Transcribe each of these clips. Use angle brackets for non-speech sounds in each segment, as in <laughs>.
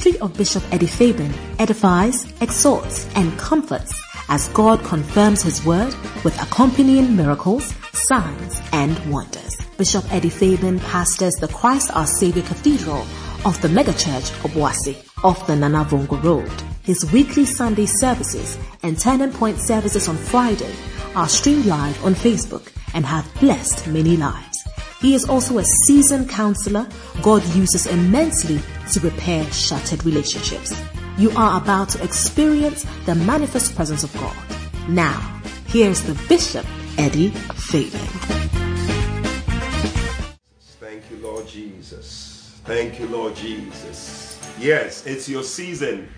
ministry of Bishop Eddie Fabian edifies, exhorts, and comforts as God confirms His word with accompanying miracles, signs, and wonders. Bishop Eddie Fabian pastors the Christ Our Savior Cathedral of the megachurch Obuasi off the Nanavongo Road. His weekly Sunday services and Turning Point services on Friday are streamed live on Facebook and have blessed many lives. He is also a seasoned counselor God uses immensely to repair shattered relationships. You are about to experience the manifest presence of God. Now, here's the Bishop, Eddie Fabian. Thank you, Lord Jesus. Thank you, Lord Jesus. Yes, it's your season.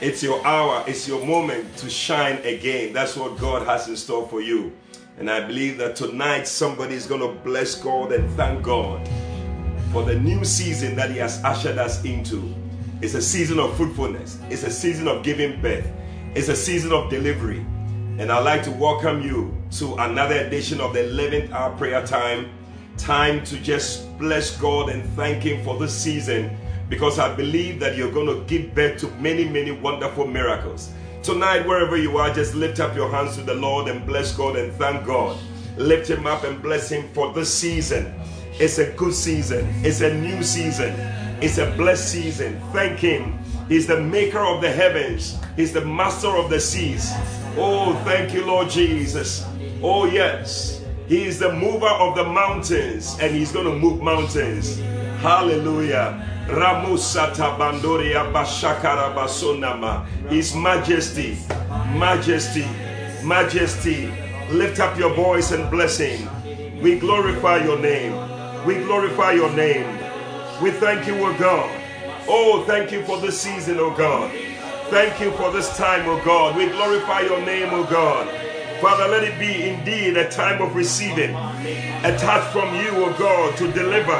It's your hour. It's your moment to shine again. That's what God has in store for you. And I believe that tonight somebody is going to bless God and thank God for the new season that He has ushered us into. It's a season of fruitfulness, it's a season of giving birth, it's a season of delivery. And I'd like to welcome you to another edition of the 11th hour prayer time. Time to just bless God and thank Him for this season because I believe that you're going to give birth to many, many wonderful miracles. Tonight, wherever you are, just lift up your hands to the Lord and bless God and thank God. Lift Him up and bless Him for this season. It's a good season, it's a new season, it's a blessed season. Thank Him. He's the maker of the heavens, He's the master of the seas. Oh, thank you, Lord Jesus. Oh, yes. He is the mover of the mountains, and He's going to move mountains. Hallelujah. Ramusata Bandoria Bashakara Basonama. His Majesty, Majesty, Majesty. Lift up your voice and blessing. We glorify your name. We glorify your name. We thank you, O God. Oh, thank you for this season, O God. Thank you for this time, O God. We glorify your name, O God. Father, let it be indeed a time of receiving, a touch from you, O God, to deliver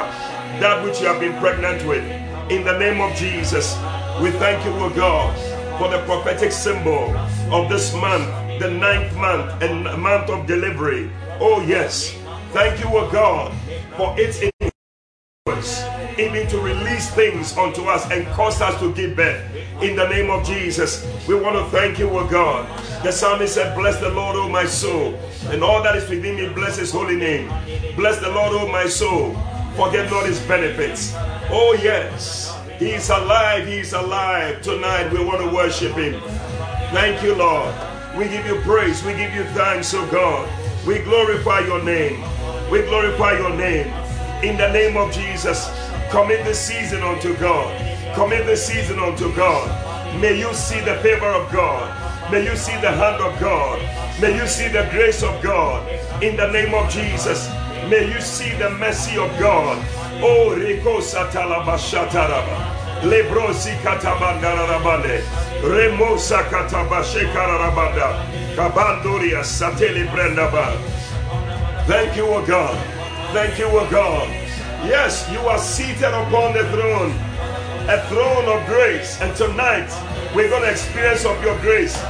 that which you have been pregnant with. In the name of Jesus, we thank you, O God, for the prophetic symbol of this month, the ninth month and month of delivery. Oh, yes. Thank you, O God, for its influence, even to release things unto us and cause us to give birth. In the name of Jesus, we want to thank you, O God. The psalmist said, Bless the Lord, O my soul, and all that is within me, bless his holy name. Bless the Lord, O my soul Forget not his benefits. Oh, yes. He's alive. He's alive. Tonight we want to worship him. Thank you, Lord. We give you praise. We give you thanks, oh God. We glorify your name. We glorify your name. In the name of Jesus, commit the season unto God. Commit the season unto God. May you see the favor of God. May you see the hand of God. May you see the grace of God. In the name of Jesus, May you see the mercy of God. Oh, Riko Satalabashataraba. Lebrosi Katabandarabande. Remosa Katabashekarabanda. Kabandoria Sateli Brendaba. Thank you, O God. Thank you, O God. Yes, you are seated upon the throne, a throne of grace. And tonight, we're going to experience of your grace.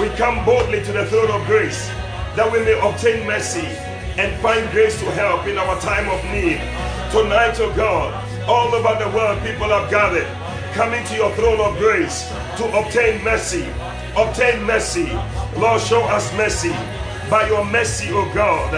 We come boldly to the throne of grace that we may obtain mercy and find grace to help in our time of need. Tonight, oh God, all over the world, people have gathered, coming to your throne of grace to obtain mercy. Obtain mercy. Lord, show us mercy. By your mercy, oh God,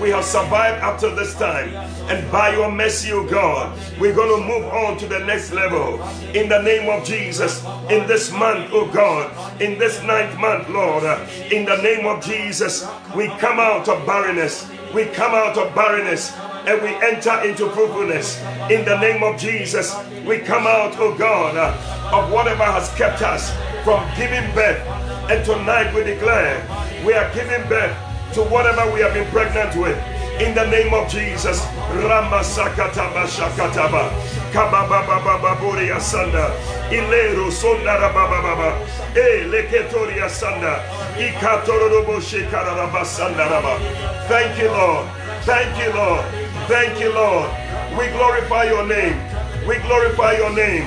we have survived up to this time. And by your mercy, O God, we're going to move on to the next level. In the name of Jesus, in this month, O God, in this ninth month, Lord, in the name of Jesus, we come out of barrenness we come out of barrenness and we enter into fruitfulness. In the name of Jesus, we come out, oh God, of whatever has kept us from giving birth. And tonight we declare we are giving birth to whatever we have been pregnant with. In the name of Jesus, Ramasakataba Shakataba, Kabababababuri Asanda, Ilero Sondara Bababa, E Leketori Asanda, Ikatorobo Shekarabasanda Raba. Thank you, Lord. Thank you, Lord. Thank you, Lord. We glorify your name. We glorify your name.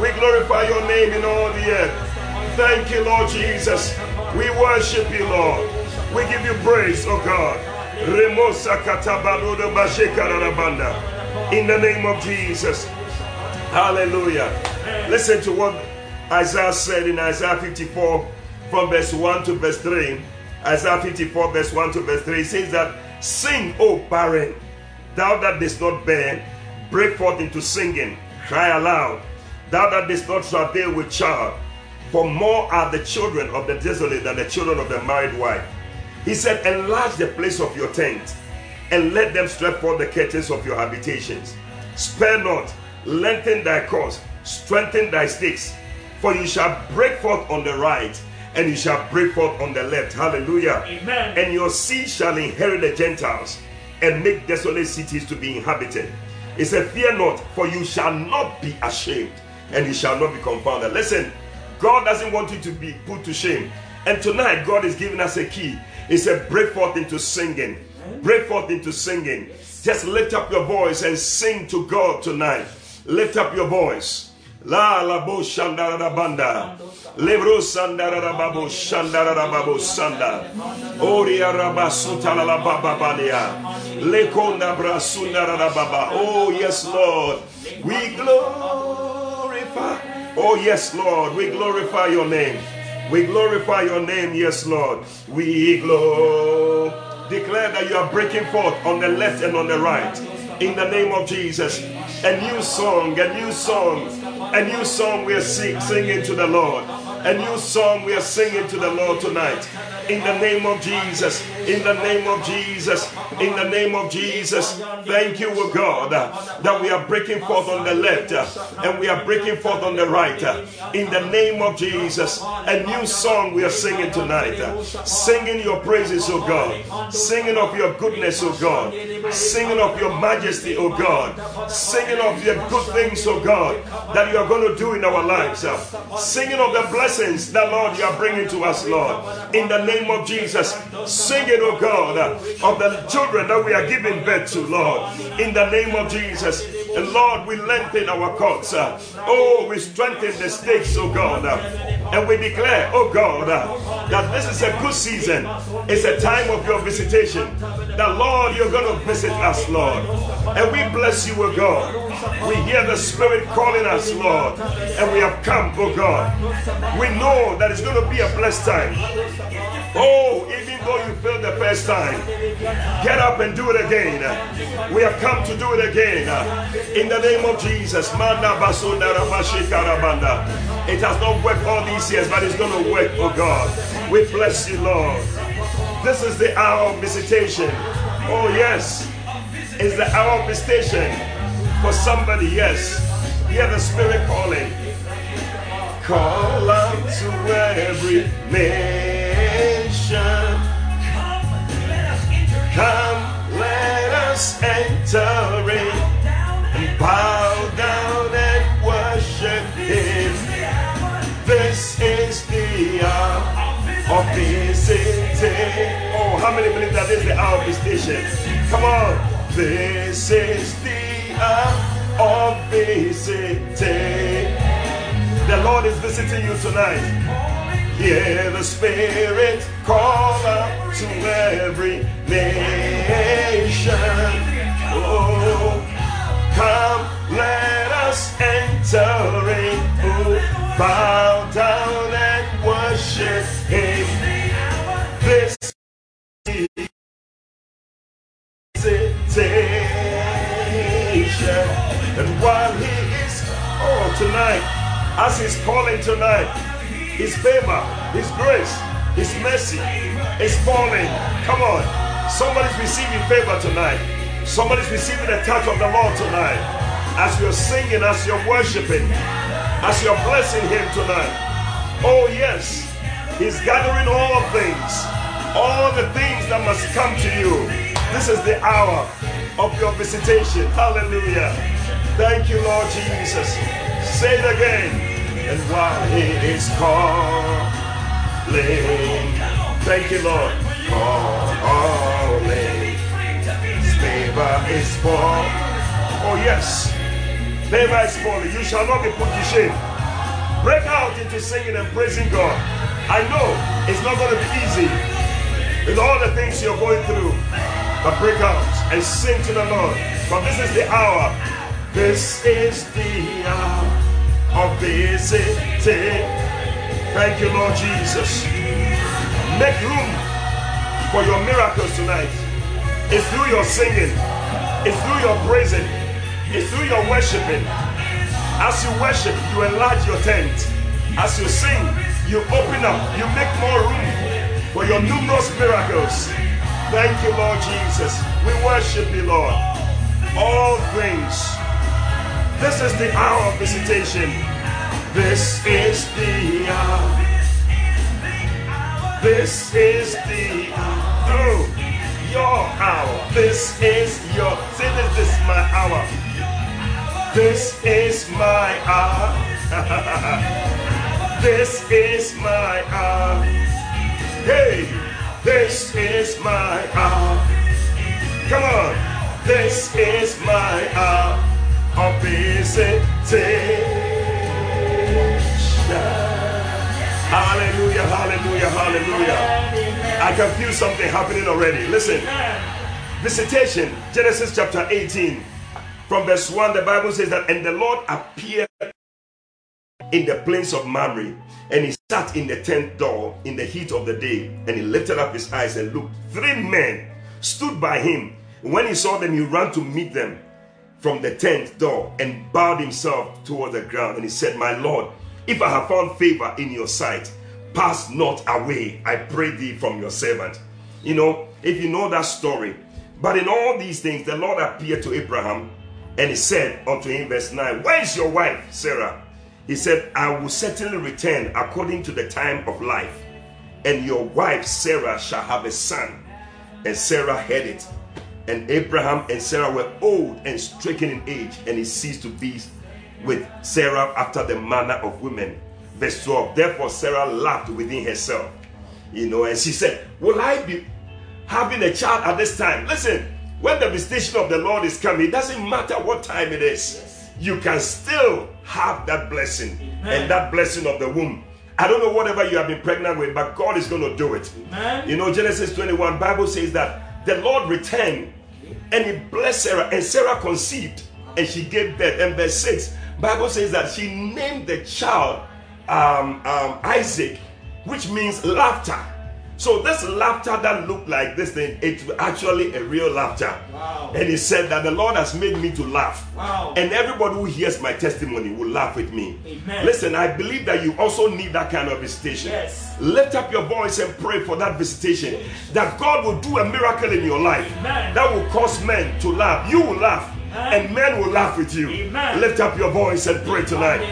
We glorify your name in all the earth. Thank you, Lord Jesus. We worship you, Lord. We give you praise, oh God. In the name of Jesus. Hallelujah. Listen to what Isaiah said in Isaiah 54 from verse 1 to verse 3. Isaiah 54, verse 1 to verse 3 says that, Sing, O barren, thou that didst not bear, break forth into singing, cry aloud, thou that didst not travail with child. For more are the children of the desolate than the children of the married wife. He said, Enlarge the place of your tent, and let them stretch forth the curtains of your habitations. Spare not, lengthen thy course, strengthen thy stakes, for you shall break forth on the right, and you shall break forth on the left. Hallelujah. Amen. And your seed shall inherit the Gentiles, and make desolate cities to be inhabited. He said, Fear not, for you shall not be ashamed, and you shall not be confounded. Listen, God doesn't want you to be put to shame. And tonight, God is giving us a key. He said, Break forth into singing. Break forth into singing. Just lift up your voice and sing to God tonight. Lift up your voice. La la bo shandara banda. Lebro sandara babo shandara babo sanda. Oria rabasuta la baba balia. Lekonda brasundara baba. Oh yes, Lord. We glorify. Oh yes, Lord. We glorify your name. We glorify your name, yes, Lord. We glorify declare that you are breaking forth on the left and on the right. In the name of Jesus. A new song, a new song, a new song we are sing, singing to the Lord. A new song we are singing to the Lord tonight. In the name of Jesus. In the name of Jesus. In the name of Jesus. Thank you, O God, that we are breaking forth on the left and we are breaking forth on the right. In the name of Jesus. A new song we are singing tonight. Singing your praises, O God. Singing of your goodness, O God. Singing of your majesty, O God. Singing of your good things, O God, that you are going to do in our lives. Singing of the blessings that, Lord, you are bringing to us, Lord. In the name of Jesus. Sing it, O God, of the children that we are giving birth to, Lord. In the name of Jesus. And Lord, we lengthen our cords. Oh, we strengthen the stakes, oh God. And we declare, oh God, that this is a good season. It's a time of your visitation. That, Lord, you're going to visit us, Lord. And we bless you, oh God. We hear the Spirit calling us, Lord. And we have come, oh God. We know that it's going to be a blessed time. Oh, even though you failed the first time, get up and do it again. We have come to do it again. In the name of Jesus. It has not worked all these years, but it's going to work, oh God. We bless you, Lord. This is the hour of visitation. Oh, yes. It's the hour of visitation for somebody, yes. Hear the Spirit calling. Call out to every nation. Come, let us enter in bow down and worship Him. This is the hour of visiting. Oh, how many believe that this is the hour of visitation? Come on. This is the hour of visiting. The Lord is visiting you tonight. Hear the Spirit call out to every nation. Come, let us enter in. Bow down and worship Him. This visitation. And while He is, oh, tonight, as He's calling tonight, His favor, His grace, His mercy is falling. Come on. Somebody's receiving favor tonight. Somebody's receiving a touch of the Lord tonight. As you're singing, as you're worshiping, as you're blessing Him tonight. Oh, yes. He's gathering all things, all the things that must come to you. This is the hour of your visitation. Hallelujah. Thank you, Lord Jesus. Say it again. And while He is calling, thank you, Lord. Calling. Favor is for. Oh, yes. Favor is falling. You shall not be put to shame. Break out into singing and praising God. I know it's not going to be easy with all the things you're going through. But break out and sing to the Lord. But this is the hour. This is the hour of visiting. Thank you, Lord Jesus. Make room for your miracles tonight. It's through your singing, it's through your praising, it's through your worshiping. As you worship, you enlarge your tent. As you sing, you open up, you make more room for your numerous miracles. Thank you, Lord Jesus. We worship you, Lord. All things. This is the hour of visitation. This is the hour. This is the hour. Oh, your hour. This is your. Say this, this is my hour. This is my hour. <laughs> this is my hour. Hey, this is my hour. Come on. This is my hour of visitation. Hallelujah, hallelujah. I can feel something happening already. Listen. Visitation, Genesis chapter 18. From verse 1, the Bible says that, and the Lord appeared in the plains of Mamre, and he sat in the tent door in the heat of the day, and he lifted up his eyes and looked. Three men stood by him. When he saw them, he ran to meet them from the tent door and bowed himself toward the ground. And he said, My Lord, if I have found favor in your sight, pass not away, I pray thee, from your servant. You know, if you know that story. But in all these things, the Lord appeared to Abraham and he said unto him, verse 9, Where is your wife, Sarah? He said, I will certainly return according to the time of life, and your wife Sarah shall have a son. And Sarah heard it. And Abraham and Sarah were old and stricken in age, and he ceased to be with Sarah after the manner of women. Verse 12. Therefore, Sarah laughed within herself. You know, and she said, Will I be having a child at this time? Listen, when the visitation of the Lord is coming, it doesn't matter what time it is. You can still have that blessing Amen. and that blessing of the womb. I don't know whatever you have been pregnant with, but God is going to do it. Amen. You know, Genesis 21, Bible says that the Lord returned and he blessed Sarah, and Sarah conceived and she gave birth. And verse 6, Bible says that she named the child um, um, Isaac, which means laughter. So this laughter that looked like this thing, it's actually a real laughter. Wow. And he said that the Lord has made me to laugh. Wow. And everybody who hears my testimony will laugh with me. Amen. Listen, I believe that you also need that kind of visitation. Yes. Lift up your voice and pray for that visitation. Yes. That God will do a miracle in your life. Amen. That will cause men to laugh. You will laugh and men will laugh with you. Amen. Lift up your voice and pray tonight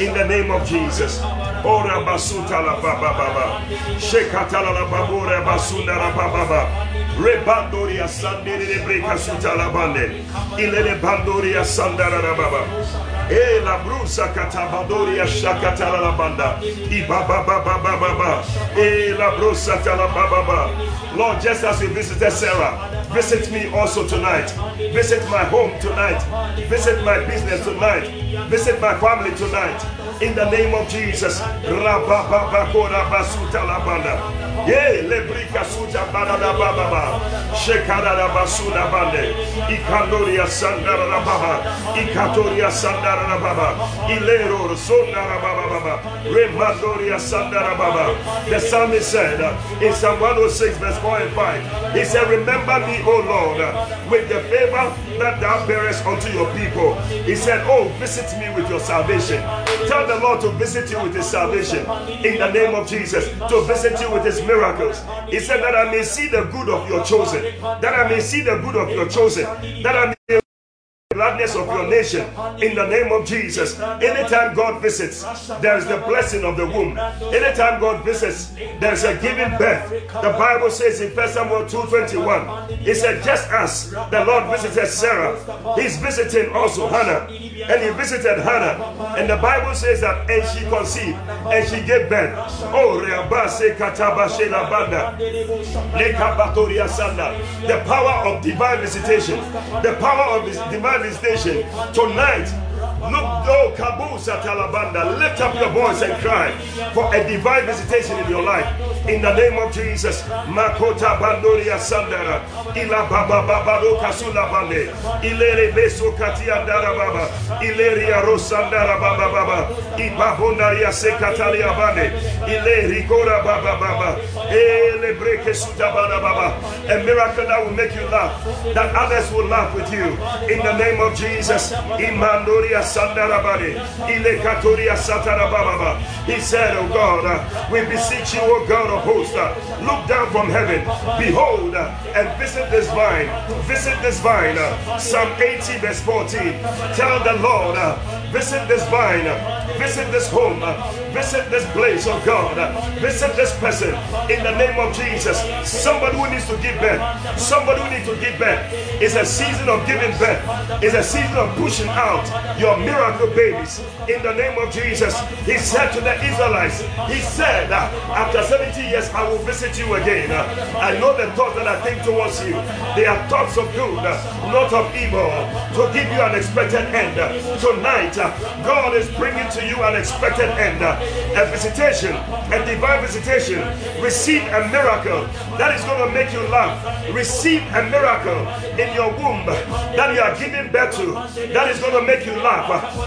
in the name of Jesus. Ora basuta la baba baba. Shekatala la babura basunda la baba. Rebandoria sandere de breka suta la bande. Ilele bandoria sandara la baba. E la brusa katabadoria shakatala la banda. Ibaba baba baba baba. E la brusa tala baba Lord, just as you visited Sarah, visit me also tonight. Visit my home tonight. Visit my business tonight. Visit my family tonight. In the name of Jesus. The psalmist said in Psalm 106 verse 4 and 5 he said remember me O Lord with the favor that thou bearest unto your people. He said oh visit me with your salvation. Tell the Lord to visit you with his salvation. In the name of Jesus to visit you with his miracles. He said that I may see the good of your chosen, that I may see the good of your chosen, that I may gladness of your nation in the name of Jesus. Anytime God visits, there is the blessing of the womb. Anytime God visits, there is a giving birth. The Bible says in 1 Samuel 2:21, it said, just as the Lord visited Sarah, He's visiting also Hannah. And He visited Hannah. And the Bible says that, and she conceived and she gave birth. Oh, the power of divine visitation, the power of divine visitation tonight. Look, Kabusa Talabanda, lift up your voice and cry for a divine visitation in your life. In the name of Jesus. Makota Bandoria Sandara. Ila Baba Baba Kasula Bande. Ilere Beso Katiandara Baba. Ileria Rosandara Baba Baba. Ibabondaria Sekatalia Bande. Ileri Gora Baba Baba. Ele Breke Sutabana Baba. A miracle that will make you laugh. That others will laugh with you. In the name of Jesus. Imandoria Sandara Bande. Ile Katoria Satara Baba. He said, Oh God, we beseech you, O God of hosts, look down from heaven, behold, and visit this vine. Visit this vine. Psalm 80, verse 14. Tell the Lord, visit this vine, visit this home, visit this place, oh God, visit this person in the name of Jesus. Somebody who needs to give birth, somebody who needs to give birth. It's a season of giving birth, it's a season of pushing out your miracle babies in the name of Jesus. He said to the Israelites, He said, After 70 years, I will visit you again. I know the thoughts that I think towards you. They are thoughts of good, not of evil, to give you an expected end. Tonight, God is bringing to you an expected end. A visitation, a divine visitation. Receive a miracle that is going to make you laugh. Receive a miracle in your womb that you are giving birth to that is going to make you laugh.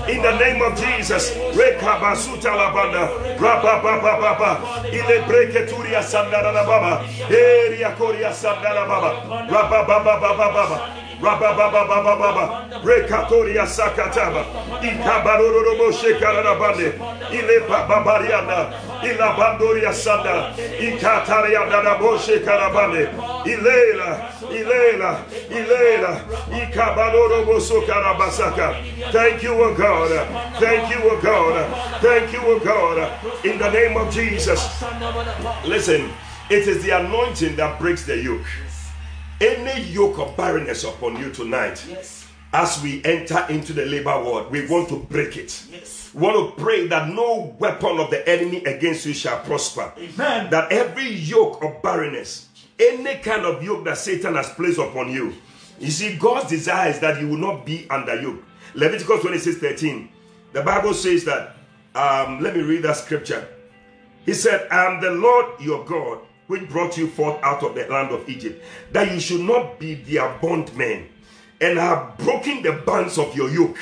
In the name of Jesus. Rekabasuta labanda. Rababababa. Ile breketuria sandara baba. Eria koria sandara baba. Rababababa. Rabababababa, Rekatoria Sakataba, Ikabarorobo Shekarabande, Ile Babariana, Ila Bandoria Sanda, Ikataria Danabo Shekarabande, Ilela, Ilela, Ilela, Ikabarorobo Sokarabasaka. Thank you, O God. Thank you, O God. Thank you, O God. In the name of Jesus. Listen, it is the anointing that breaks the yoke any yoke of barrenness upon you tonight, as we enter into the labor world, we want to break it. Yes. We want to pray that no weapon of the enemy against you shall prosper. Amen. That every yoke of barrenness, any kind of yoke that Satan has placed upon you, you see, God's desire is that you will not be under yoke. Leviticus 26 13. The Bible says that, um, let me read that scripture. He said, I am the Lord your God which brought you forth out of the land of Egypt, that you should not be their bondmen, and have broken the bands of your yoke,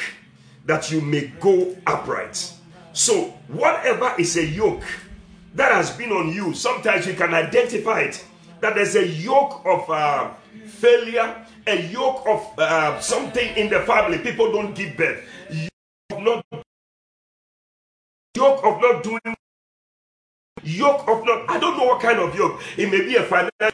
that you may go upright. So, whatever is a yoke that has been on you, sometimes you can identify it that there's a yoke of uh, failure, a yoke of uh, something in the family. People don't give birth. Yoke of not, yoke of not doing yoke of not, I don't know what kind of yoke. It may be a financial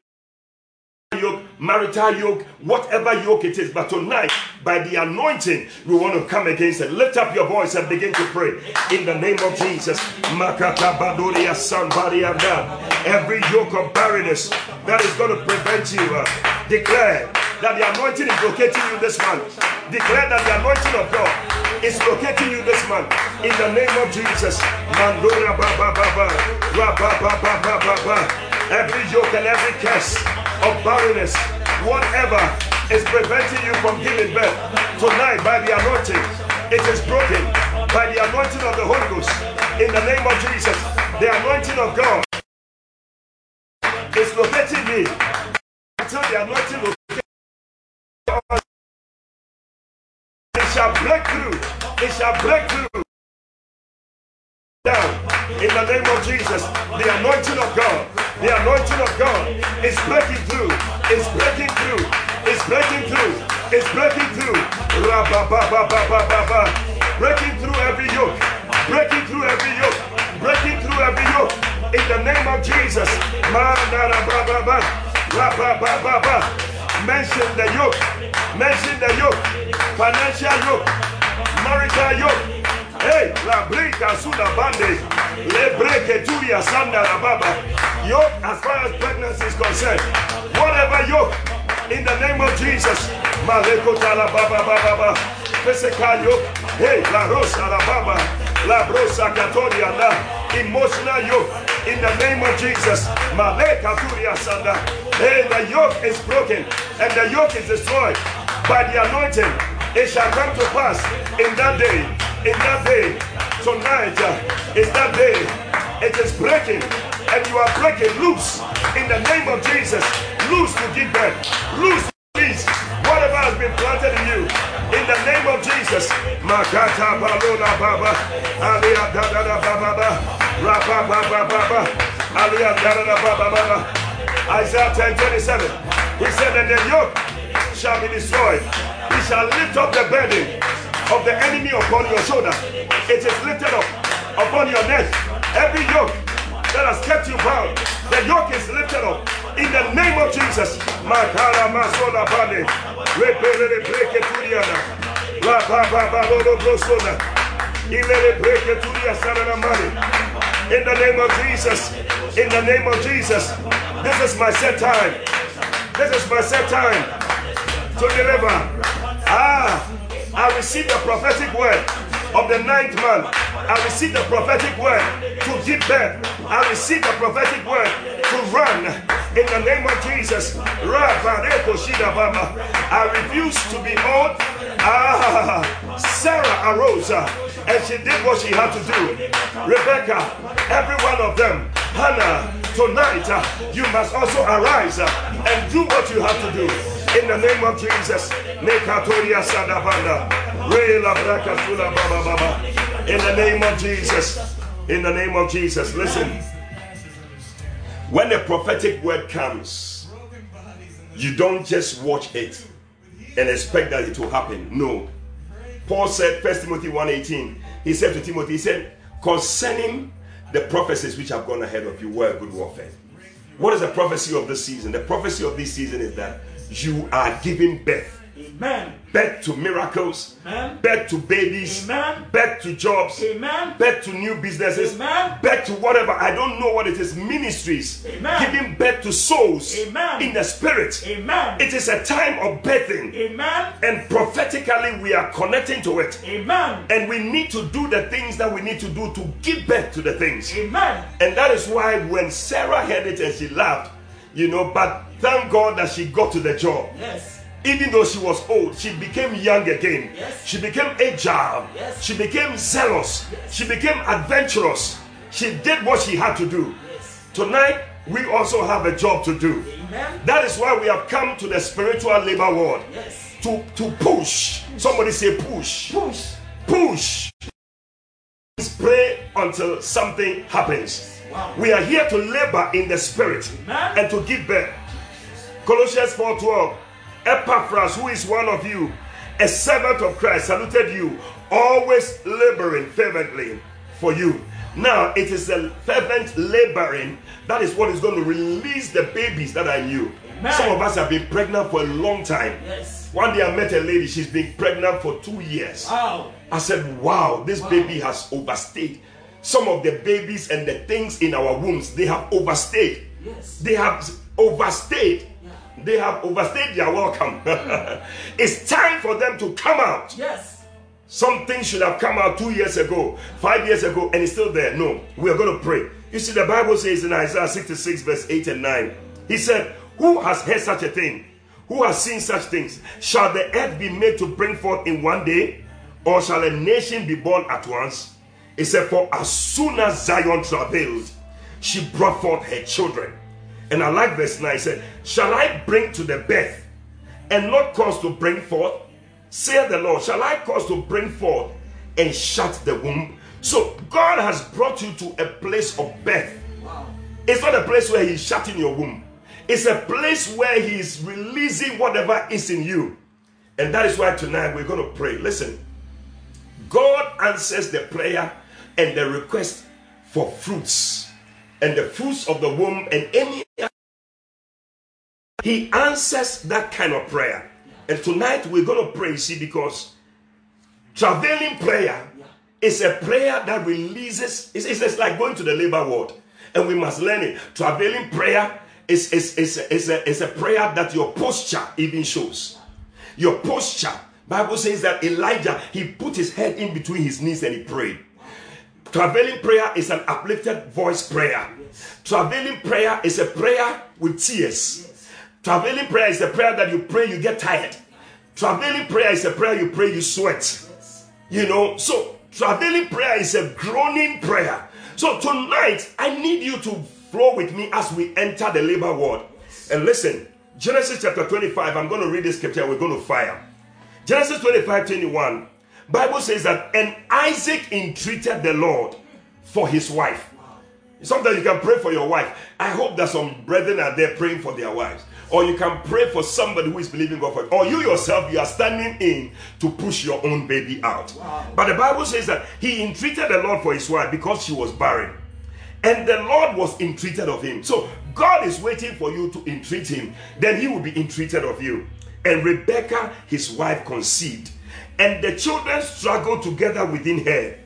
marital yoke, whatever yoke it is. But tonight, by the anointing, we want to come against it. Lift up your voice and begin to pray in the name of Jesus. Every yoke of barrenness that is going to prevent you, uh, declare that the anointing is locating you this month. Declare that the anointing of God is locating you this month. In the name of Jesus. Ba ba ba ba. Ba ba ba ba ba ba. Every yoke and every curse of barrenness, whatever is preventing you from giving birth, tonight by the anointing, it is broken by the anointing of the Holy Ghost. In the name of Jesus, the anointing of God is locating me until the anointing it shall break through. It shall break through. Down in the name of Jesus. The anointing of God. The anointing of God is breaking through. It's breaking through. It's breaking through. It's breaking through. Breaking through every yoke. Breaking through every yoke. Breaking through every yoke. In the name of Jesus. Mention the yoke. Mention the yoke. Financial yoke. Marital yoke. Hey, la break suna bande. Le break turia sanda la baba. Yoke as far as pregnancy is concerned. Whatever yoke. In the name of Jesus. Maleko la baba baba baba. Physical yoke. Hey, la rosa la baba. La brosa katoria la. Emotional yoke. In the name of Jesus. Maleka turia sanda. Hey, the yoke is broken and the yoke is destroyed by the anointing. It shall come to pass in that day. In that day. Tonight uh, is that day. It is breaking. and you are breaking loose in the name of Jesus. Loose to give birth. Loose to peace. Whatever has been planted in you, in the name of Jesus. Makata balona baba, alia da da da baba ba, rapa baba baba, alia da da da baba baba. Isaiah 10 27. He said that the yoke shall be destroyed. He shall lift up the burden of the enemy upon your shoulder. It is lifted up upon your neck. Every yoke that has kept you bound, the yoke is lifted up in the name of Jesus. Makara masola bane. Repelele breke turiana. La ba ba ba lodo brosona. Ilele breke turia sarana mani. In the name of Jesus. In the name of Jesus. This is my set time. This is my set time to deliver. Ah, I receive the prophetic word of the ninth month. I receive the prophetic word to give birth. I receive the prophetic word to run in the name of Jesus. I refuse to be old. Ah, Sarah arose and she did what she had to do. Rebecca, every one of them, Hannah, tonight uh, you must also arise uh, and do what you have to do. In the name of Jesus. Nekatoria Sadabanda. In the name of Jesus. In the name of Jesus. Listen. When the prophetic word comes, you don't just watch it and expect that it will happen. No. Paul said, 1 Timothy 1:18, he said to Timothy, he said, concerning the prophecies which have gone ahead of you were good warfare. What is the prophecy of this season? The prophecy of this season is that you are giving birth. Amen. Birth to miracles, Amen. birth to babies, Amen. birth to jobs, Amen. birth to new businesses, Amen. birth to whatever. I don't know what it is. Ministries, Amen. giving birth to souls Amen. in the spirit. Amen. It is a time of birthing, Amen. and prophetically we are connecting to it. Amen. And we need to do the things that we need to do to give birth to the things. Amen. And that is why when Sarah heard it and she laughed, you know, but thank God that she got to the job. Yes. Even though she was old, she became young again. Yes. She became agile. Yes. She became zealous. Yes. She became adventurous. She did what she had to do. Yes. Tonight, we also have a job to do. Amen. That is why we have come to the spiritual labor ward Yes. to, to push. Somebody say push. Push. Push. Pray until something happens. Wow. We are here to labor in the spirit Amen. and to give birth. Colossians 4:12. Epaphras, who is one of you, a servant of Christ, saluted you, always laboring fervently for you. Now it is the fervent laboring that is what is going to release the babies that are in you. Amen. Some of us have been pregnant for a long time. Yes. One day I met a lady, she's been pregnant for two years. Wow. I said, wow, this baby has overstayed. Some of the babies and the things in our wombs, they have overstayed. Yes. They have overstayed. They have overstayed their welcome. <laughs> it's time for them to come out. Yes. Something should have come out two years ago, five years ago, and it's still there. No, we are going to pray. You see, the Bible says in Isaiah 66, verse 8 and 9, He said, Who has heard such a thing? Who has seen such things? Shall the earth be made to bring forth in one day? Or shall a nation be born at once? He said, For as soon as Zion travailed, she brought forth her children. And I like verse 9. He said, Shall I bring to the birth and not cause to bring forth? Saith the Lord, Shall I cause to bring forth and shut the womb? So God has brought you to a place of birth. Wow. It's not a place where He's shutting your womb, it's a place where He is releasing whatever is in you. And that is why tonight we're going to pray. Listen, God answers the prayer and the request for fruits and the fruits of the womb and any he answers that kind of prayer. And tonight we're going to pray, see, because travailing prayer is a prayer that releases, it's, it's, it's like going to the labor ward. And we must learn it. Travailing prayer is, is, is, is, a, is a prayer that your posture even shows. Your posture. Bible says that Elijah, he put his head in between his knees and he prayed. Travailing prayer is an uplifted voice prayer. Travelling prayer is a prayer with tears. Travelling prayer is a prayer that you pray, you get tired. Traveling prayer is a prayer you pray, you sweat. You know, so traveling prayer is a groaning prayer. So tonight, I need you to flow with me as we enter the labor ward. And listen, Genesis chapter 25, I'm going to read this scripture, we're going to fire. Genesis 25, 21, Bible says that, and Isaac entreated the Lord for his wife. Sometimes you can pray for your wife. I hope that some brethren are there praying for their wives. Or you can pray for somebody who is believing God for it. Or you yourself, you are standing in to push your own baby out. Wow. But the Bible says that he entreated the Lord for his wife because she was barren. And the Lord was entreated of him. So God is waiting for you to entreat him. Then he will be entreated of you. And Rebecca, his wife, conceived. And the children struggled together within her.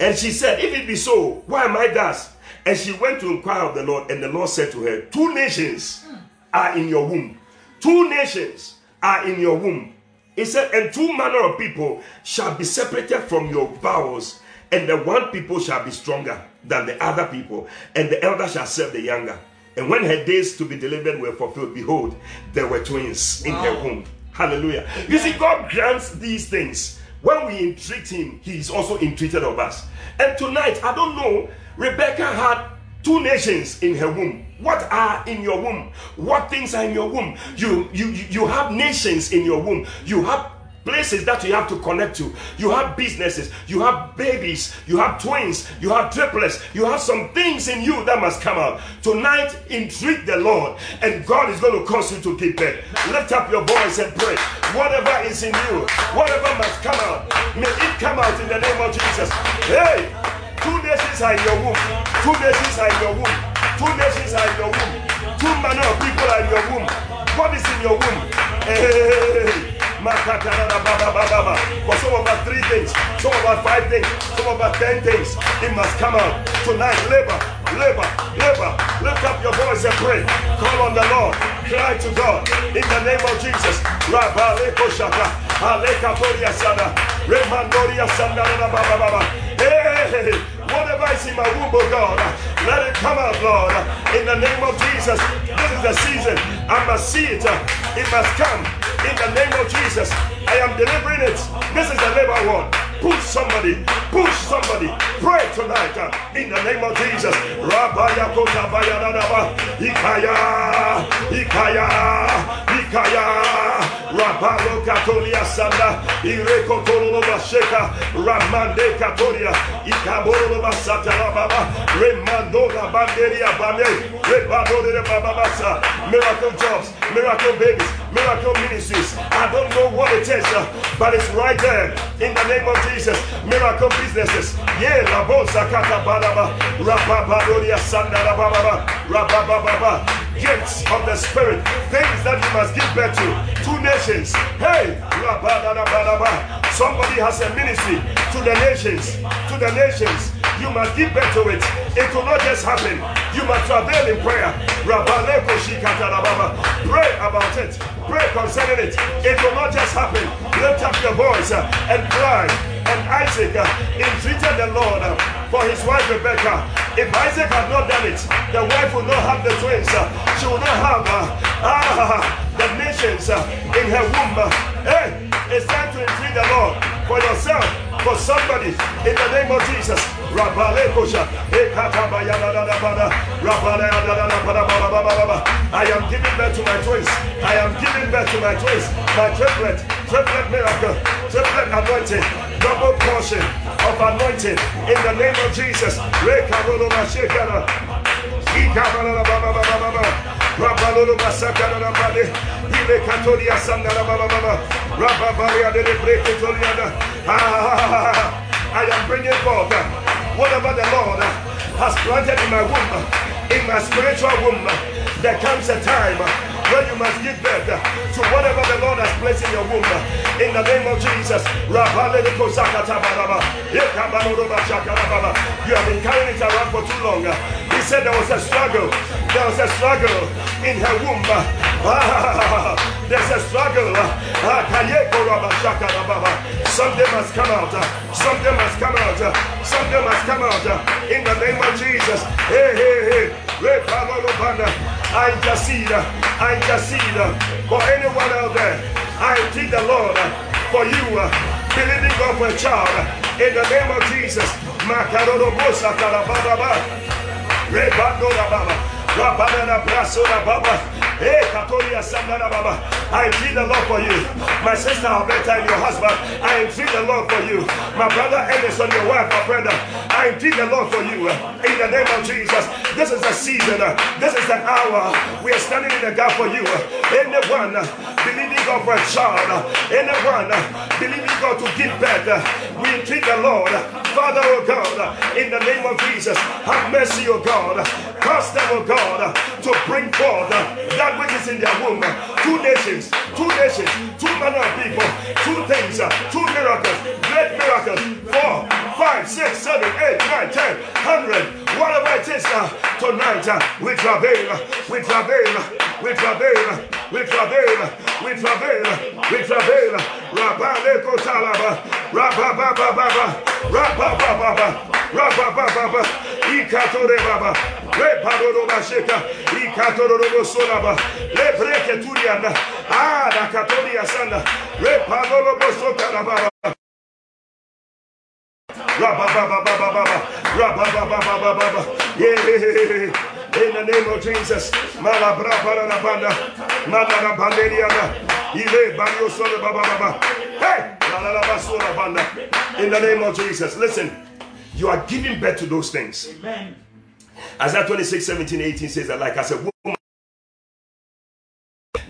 And she said, If it be so, why am I thus? And she went to inquire of the Lord, and the Lord said to her, Two nations are in your womb. Two nations are in your womb. He said, And two manner of people shall be separated from your bowels, and the one people shall be stronger than the other people, and the elder shall serve the younger. And when her days to be delivered were fulfilled, behold, there were twins in her womb. Hallelujah. You see, God grants these things. When we entreat Him, He is also entreated of us. And tonight, I don't know, Rebecca had two nations in her womb. What are in your womb? What things are in your womb? You you you have nations in your womb. You have places that you have to connect to. You have businesses, you have babies, you have twins, you have triplets, you have some things in you that must come out. Tonight, entreat the Lord, and God is going to cause you to give birth. Lift up your voice and pray. Whatever is in you, whatever must come out, may it come out in the name of Jesus. Hey, two nations are in your womb, two nations are in your womb, two nations are in your womb, two manner of people are in your womb. What is in your womb? Hey. For some of us, three things, some of us, five things, some of us, ten things. It must come out tonight. Labor, labor, labor. Lift up your voice and pray. Call on the Lord. Cry to God in the name of Jesus. Hey, whatever is in my womb, oh God, let it come out, Lord, in the name of Jesus. This is the season. I must see it. It must come in the name of Jesus. I am delivering it. This is the labor word. Push somebody, push somebody. Pray tonight uh, in the name of Jesus. Rabaya kota bayanadaba. Ikaya, Ikaya, Ikaya. Katolia Sanda, Ireko Basheka, Ramande Katolia, Banderia Bane, de miracle jobs, miracle babies, miracle ministries. I don't know what it is, uh, but it's right there in the name of Jesus. Miracle businesses. Yeah, la bolsa kata sanda rababa, rabababa. Gifts of the Spirit, things that you must give birth to. Two nations. Hey, somebody has a ministry to the nations, to the nations. You must give birth to it. It will not just happen. You must travail in prayer. Pray about it. Pray concerning it. It will not just happen. Lift up your voice uh, and cry. And Isaac uh, entreated the Lord uh, for his wife Rebecca. If Isaac had not done it, the wife would not have the twins. She would not have ah, the nations in her womb. Hey, it's time to entreat the Lord for yourself, for somebody, in the name of Jesus. I am giving birth to my twins. I am giving birth to my twins. My triplet, triplet miracle, triplet anointing, double portion of anointing in the name of Jesus. Breketoliana. Ah, I am bringing forth whatever the Lord has planted in my womb, in my spiritual womb. There comes a time when you must give birth to whatever the Lord has placed in your womb. In the name of Jesus. You have been carrying it around for too long. He said there was a struggle. There was a struggle in her womb. Ah, There's a struggle. Ah, ah, Something must come out. Ah. Something must come out. Something must come out. In the name of Jesus. Hey, hey, hey. I intercede. I intercede for anyone out there. I plead the Lord for you. Believing God for a child. In the name of Jesus. Rebandora Baba. Rabana Brasora Baba. Hey, Katolia Sandana Baba. I entreat the Lord for you. My sister Alberta and your husband. I entreat the Lord for you. My brother Emerson, your wife, my brother. I entreat the Lord for you. In the name of Jesus. This is the season. This is the hour. We are standing in the gap for you. Anyone believing God for a child. Anyone believing God to give birth. We entreat the Lord. Father, oh God, in the name of Jesus, have mercy, oh God. Cause them, oh God, Uh, to bring forth that that which is in their womb. Uh, two nations, two nations, two manner of people, two things, two miracles, great miracles. Four, five, six, seven, eight, nine, ten, hundred, whatever it is uh, tonight. Uh, we travail, we travail, we travail, we travail, we travail, we travail. Rabba leko talaba, rabba ba ba ba ba, rabba ba ba ba, rabba ba ba ba, ikatore baba, reparoro basheka, ikatoro solaba, lebreke turiana, ah, da katoria sana, reparoro bosoka In the name of Jesus. Hey! In the name of Jesus. Listen, you are giving birth to those things. Amen. Isaiah 26, 17, 18 says that, like I said, woman,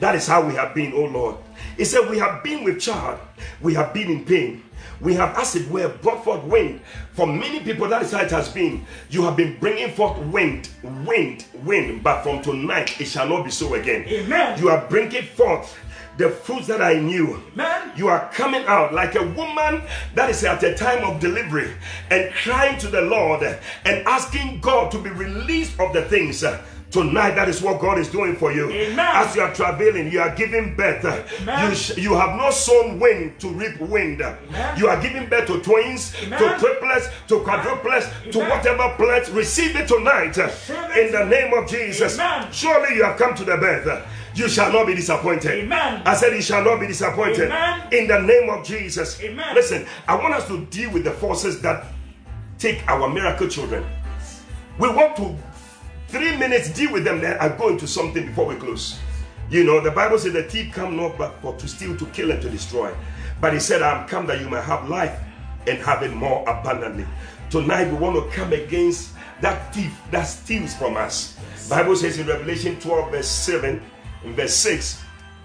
that is how we have been, oh Lord. He said, We have been with child, we have been in pain we have, as it were, brought forth wind. For many people, that is how it has been. You have been bringing forth wind, wind, wind. But from tonight, it shall not be so again. Amen. You are bringing forth the fruits that I knew. Amen. You are coming out like a woman that is at a time of delivery and crying to the Lord and asking God to be released of the things Tonight, that is what God is doing for you. Amen. As you are traveling, you are giving birth. You, you have not sown wind to reap wind. Amen. You are giving birth to twins, to triplets, to quadruplets, to whatever plants. Receive it tonight in the name of Jesus. Surely you have come to the birth. You shall not be disappointed. Amen. I said, You shall not be disappointed. Amen. In the name of Jesus. Amen. Listen, I want us to deal with the forces that take our miracle children. We want to Three minutes, deal with them, then I go into something before we close. You know, the Bible says the thief come not but for to steal, to kill, and to destroy. But he said, I'm come that you may have life and have it more abundantly. Tonight we want to come against that thief that steals from us. Bible says in Revelation 12, verse 7 and verse 6,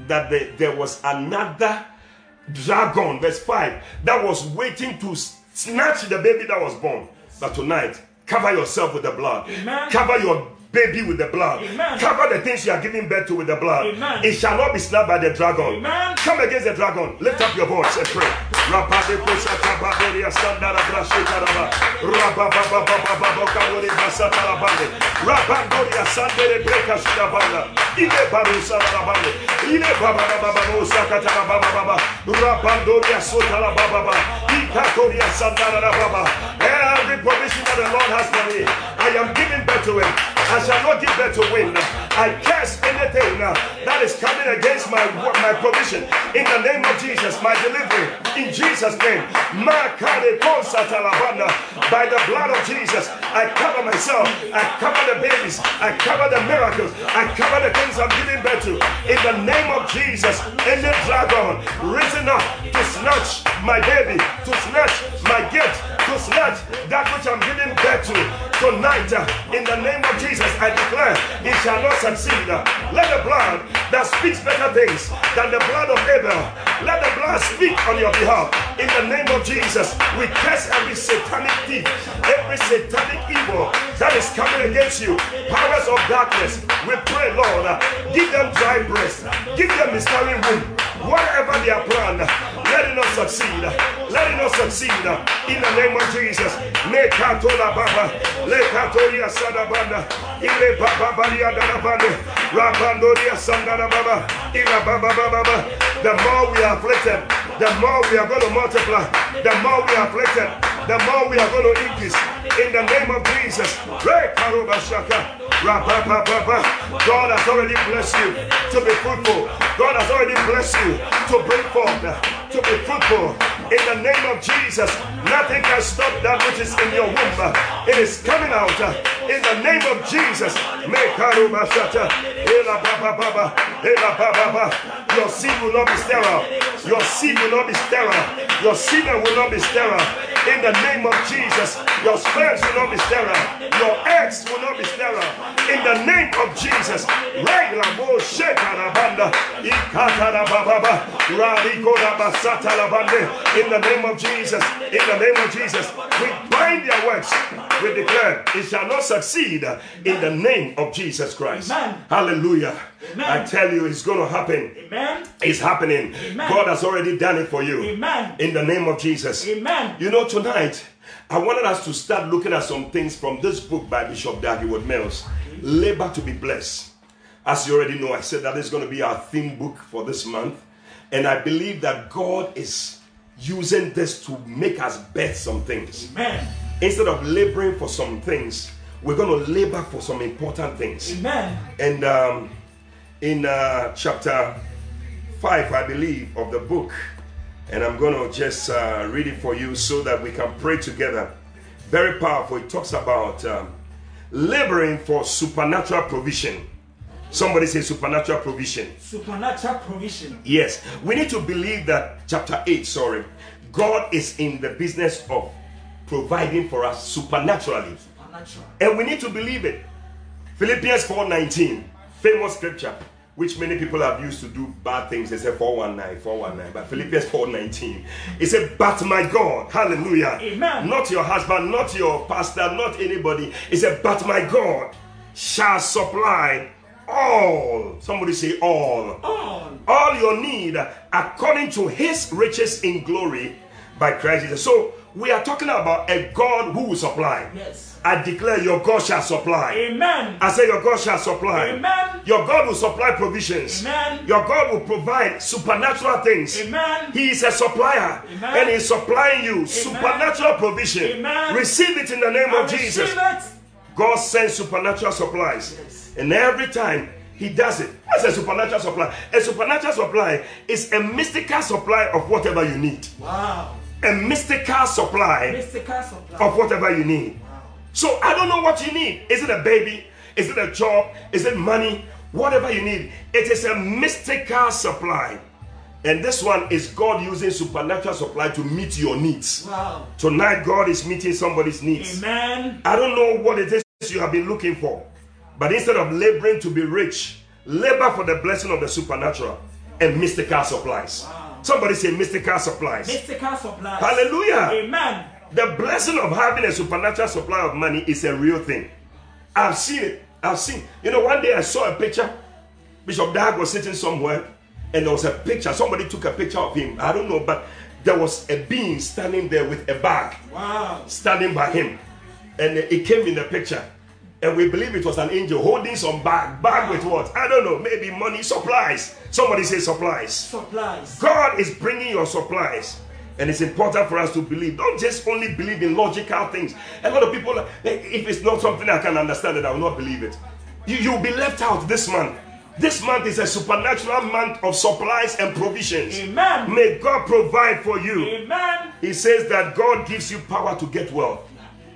that the, there was another dragon, verse 5, that was waiting to snatch the baby that was born. But tonight, cover yourself with the blood. Amen. Cover your baby with the blood. Amen. Cover the things you are giving birth to with the blood. Amen. It shall not be snapped by the dragon. Amen. Come against the dragon. Lift up your voice and pray. Every provision that the Lord has for me, I am giving birth to it. I shall not give birth to wind. I curse anything that is coming against my, my provision in the name of Jesus, my delivery in Jesus' name. By the blood of Jesus, I cover myself, I cover the babies, I cover the miracles, I cover the things I'm giving birth to in the name of Jesus. The dragon risen up to snatch my baby, to snatch my gift, to snatch that which I'm giving birth to tonight uh, in the name of Jesus. I declare it shall not succeed. Uh, let the blood that speaks better things than the blood of Abel, let the blood speak on your behalf. In the name of Jesus, we curse every satanic thief, every satanic evil that is coming against you. Powers of darkness, we pray, Lord, uh, give them dry breast, give them miscarrying womb. Whatever they are planned, let it not succeed. Let it not succeed. In the name of Jesus. Mekatola Baba, Lekatoria Sadabanda, Ile Baba Balia Danabande, Rabandoria Sandana Baba, Ila Baba Baba. The more we are afflicted, the more we are going to multiply, the more we are afflicted, the more we are going to increase. In the name of Jesus. God has already blessed you to be fruitful. God has already blessed you to bring forth, to be fruitful, In the name of Jesus, nothing can stop that which is in your womb. It is coming out. In the name of Jesus. Your seed will not be sterile. Your seed will not be sterile. Your semen will not be sterile. In the name of Jesus, your sperm will not be sterile. Your eggs will not be sterile. In the name of Jesus. In the name of Jesus. In the name of Jesus. We bind their works. We declare it shall not succeed in the name of Jesus Christ. Amen. Hallelujah. Amen. I tell you, it's going to happen. Amen. It's happening. Amen. God has already done it for you. Amen. In the name of Jesus. Amen. You know, tonight, I wanted us to start looking at some things from this book by Bishop Dag Heward-Mills Labor to be Blessed. As you already know, I said that is going to be our theme book for this month. And I believe that God is using this to make us bet some things. Amen. Instead of laboring for some things, we're going to labor for some important things. Amen. And um, in uh, chapter 5, I believe, of the book, and I'm going to just uh, read it for you so that we can pray together. Very powerful. It talks about um, laboring for supernatural provision. Somebody say supernatural provision. Supernatural provision. Yes, we need to believe that chapter 8, sorry, God is in the business of providing for us supernaturally. Supernatural. And we need to believe it. Philippians 4:19, famous scripture, which many people have used to do bad things. They say 419, 419. But Philippians 4:19, it said, But my God, hallelujah. Amen. Not your husband, not your pastor, not anybody. It said, But my God shall supply all. Somebody say all All. all your need according to his riches in glory by Christ Jesus. So we are talking about a God who will supply. Yes. I declare your God shall supply. Amen. I say your God shall supply. Amen. Your God will supply provisions. Amen. Your God will provide supernatural things. Amen. He is a supplier Amen. and He's supplying you supernatural provision. Amen. Receive it in the name I of Jesus. receive it. God sends supernatural supplies. Yes. And every time he does it. What's a supernatural supply? A supernatural supply is a mystical supply of whatever you need. Wow. A mystical supply Mystical supply. of whatever you need. Wow. So I don't know what you need. Is it a baby? Is it a job? Is it money? Whatever you need. It is a mystical supply. And this one is God using supernatural supply to meet your needs. Wow. Tonight, God is meeting somebody's needs. Amen. I don't know what it is you have been looking for, but instead of laboring to be rich, labor for the blessing of the supernatural and mystical supplies. Somebody say mystical supplies. Mystical supplies. Hallelujah. Amen. The blessing of having a supernatural supply of money is a real thing. I've seen it. I've seen. You know, one day I saw a picture. Bishop Dag was sitting somewhere, and there was a picture. Somebody took a picture of him. I don't know, but there was a being standing there with a bag Wow. standing by him. And it came in the picture. And we believe it was an angel holding some bag. Bag with what? I don't know. Maybe money, supplies. Somebody say supplies. Supplies. God is bringing your supplies. And it's important for us to believe. Don't just only believe in logical things. A lot of people, if it's not something I can understand, then I will not believe it. You, you'll be left out this month. This month is a supernatural month of supplies and provisions. Amen. May God provide for you. Amen. He says that God gives you power to get wealth.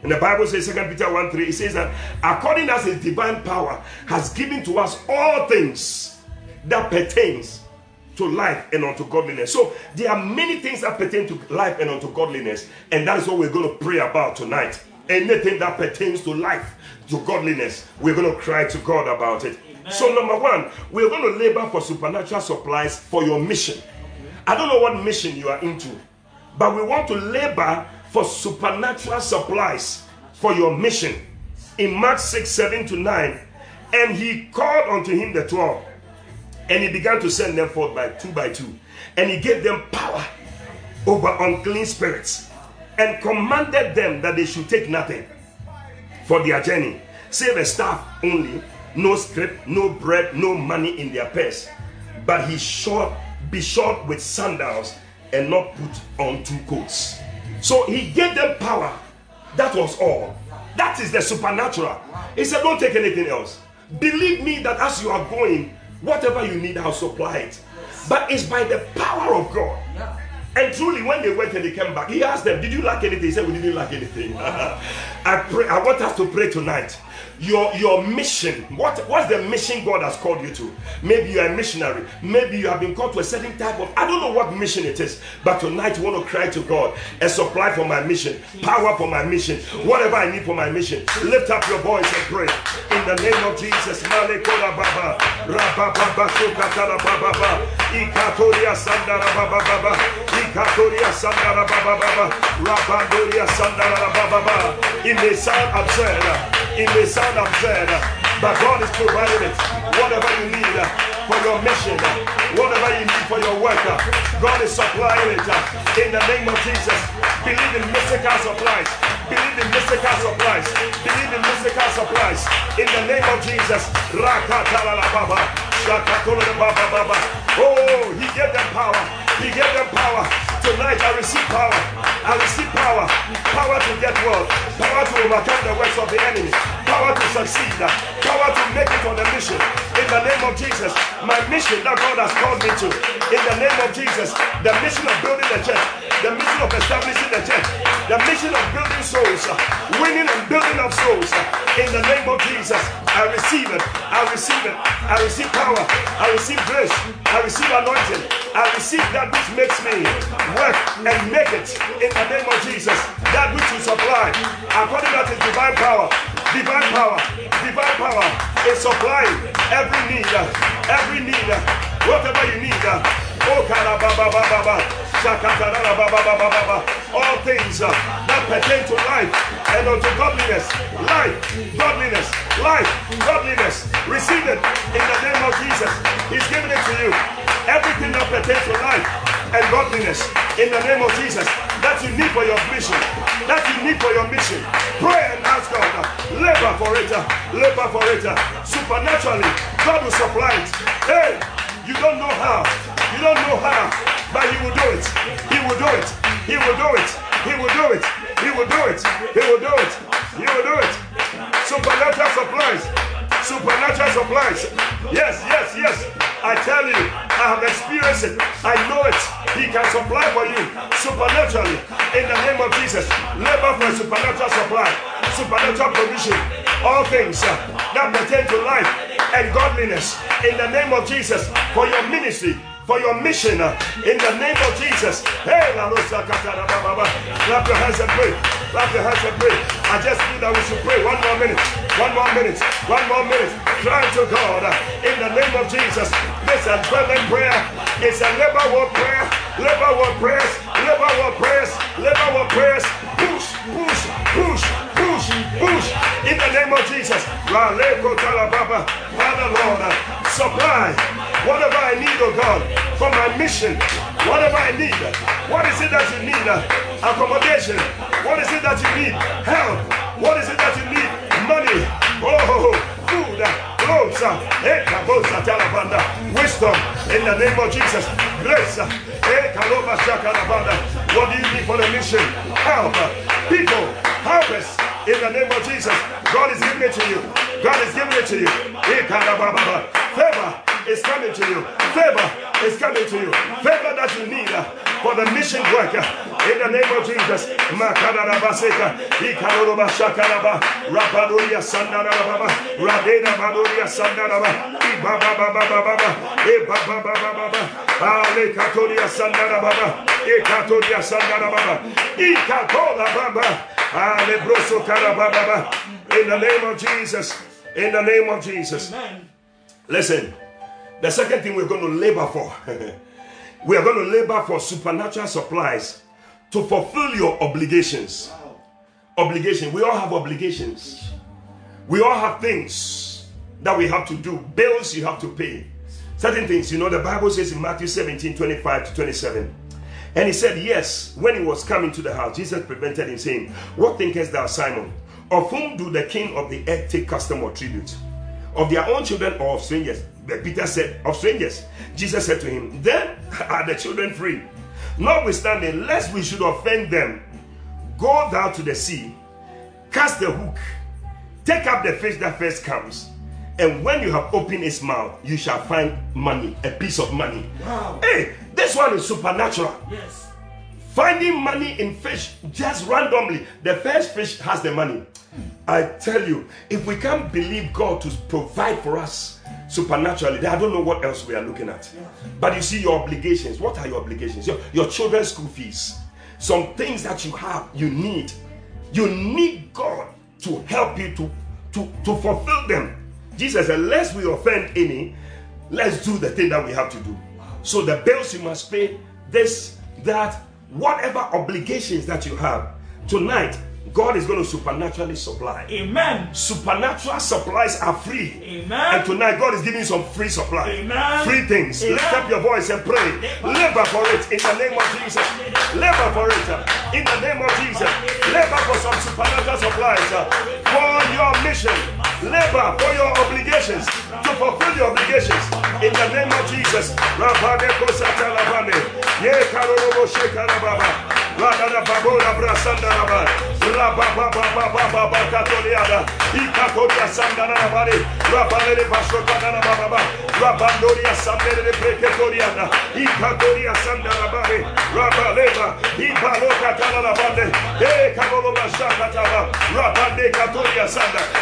And the Bible says, 2 Peter 1 3, it says that according as his divine power has given to us all things that pertains to life and unto godliness. So there are many things that pertain to life and unto godliness, and that is what we're going to pray about tonight. Anything that pertains to life, to godliness, we're going to cry to God about it. So, number one, we're going to labor for supernatural supplies for your mission. I don't know what mission you are into, but we want to labor for supernatural supplies for your mission. In Mark 6 7 to 9, and he called unto him the twelve, and he began to send them forth by two by two, and he gave them power over unclean spirits, and commanded them that they should take nothing for their journey, save a staff only, no script, no bread, no money in their purse. But he short, be short with sandals and not put on two coats. So he gave them power. That was all. That is the supernatural. He said, Don't take anything else. Believe me that as you are going, whatever you need, I'll supply it. But it's by the power of God. And truly, when they went and they came back, he asked them, Did you lack anything? He said, We didn't lack anything. <laughs> I pray, I want us to pray tonight your your mission. What what's the mission god has called you to? Maybe you're a missionary. Maybe you have been called to a certain type of i don't know what mission it is but tonight you want to cry to god a supply for my mission power for my mission whatever i need for my mission. Lift up your voice and pray. In the name of jesus it may sound absurd it may sound absurd, but God is providing it. Whatever you need for your mission, whatever you need for your work, God is supplying it in the name of Jesus. Believe in mystical supplies. Believe in mystical supplies. Believe in mystical supplies in the name of Jesus. Oh, He gave them power. He gave them power. Tonight I receive power. I receive power. Power to get wealth. Power to overcome the works of the enemy. Power to succeed. Power to make it on the mission. In the name of Jesus. My mission that God has called me to. In the name of Jesus. The mission of building the church. The mission of establishing the church. The mission of building souls. Winning and building of souls. In the name of Jesus. I receive it. I receive it. I receive power. I receive grace. I receive anointing. I receive that which makes me work and make it in the name of Jesus. That which you supply, according to his divine power, divine power, divine power is supplying every need, every need, whatever you need. Oh, ah, all things that pertain to life and unto godliness, life, godliness, life, godliness. Receive it in the name of Jesus. He's giving it to you. Everything that pertains to life and godliness in the name of Jesus that you need for your mission, that you need for your mission. Pray and ask God, labor for it, labor for it. Supernaturally, God will supply it. Hey, you don't know how, you don't know how, but He will do it. He will do it. He will do it. He will do it. He will do it. He will do it. He will do it. Supernatural supplies. Supernatural supplies. Yes, yes, yes. I tell you, I have experienced it. I know it. He can supply for you supernaturally in the name of Jesus. Labor for supernatural supply, supernatural provision, all things uh, that pertain to life and godliness in the name of Jesus for your ministry. For your mission uh, in the name of Jesus. Hey, clap your hands and pray. Clap your hands and pray. I just feel that we should pray. One more minute. One more minute. One more minute. Cry to God uh, in the name of Jesus. This is fervent prayer. It's a labor word prayer. Labor word prayers. Labor word prayers. Labor word prayers. Push, push, push. In the name of Jesus. Father Lord, supply whatever I need, oh God, for my mission. Whatever I need. What is it that you need? Accommodation. What is it that you need? Help. What is it that you need? Money. Oh, food. Clothes. Eh, Wisdom. In the name of Jesus. Grace. Eh, what do you need for the mission? Help. People. Harvest. In the name of Jesus. God is giving it to you. God is giving it to you. Favor is coming to you. Favor is coming to you. Favor that you need uh, for the mission work. uh, in the name of Jesus. Makarabaseka, Ikaroroba Shakaraba, Rapadoria Sandaraba, Radena Badoria Sandaraba, Ibaba Baba Baba, Ibaba Baba Baba, Ale Katoria Sandaraba, Ikatoria Sandaraba, Ikatola Baba, in the name of Jesus. In the name of Jesus. Amen. Listen, the second thing we're going to labor for, <laughs> we are going to labor for supernatural supplies to fulfill your obligations. Obligation. We all have obligations. We all have things that we have to do, bills you have to pay. Certain things, you know, the Bible says in Matthew 17 25 to 27. And he said, Yes, when he was coming to the house, Jesus prevented him, saying, What thinkest thou, Simon? Of whom do the king of the earth take custom or tribute? Of their own children or of strangers? But Peter said, Of strangers. Jesus said to him, Then <laughs> are the children free. Notwithstanding, lest we should offend them, go thou to the sea, cast the hook, take up the fish that first comes, and when you have opened his mouth, you shall find money, a piece of money. Wow. Hey, this one is supernatural. Yes. Finding money in fish just randomly. The first fish has the money. I tell you, if we can't believe God to provide for us supernaturally, then I don't know what else we are looking at. But you see, your obligations. What are your obligations? Your, your children's school fees. Some things that you have, you need. You need God to help you to, to, to fulfill them. Jesus said, Lest we offend any, let's do the thing that we have to do. So the bills you must pay, this, that, whatever obligations that you have. Tonight, God is going to supernaturally supply. Amen. Supernatural supplies are free. Amen. And tonight, God is giving you some free supply. Amen. Free things. Amen. Lift up your voice and pray. Labor for it in the name of Jesus. Labor for it uh, in the name of Jesus. Labor for some supernatural supplies uh, for your mission. Labor for your obligations to fulfill your obligations. In the name of Jesus.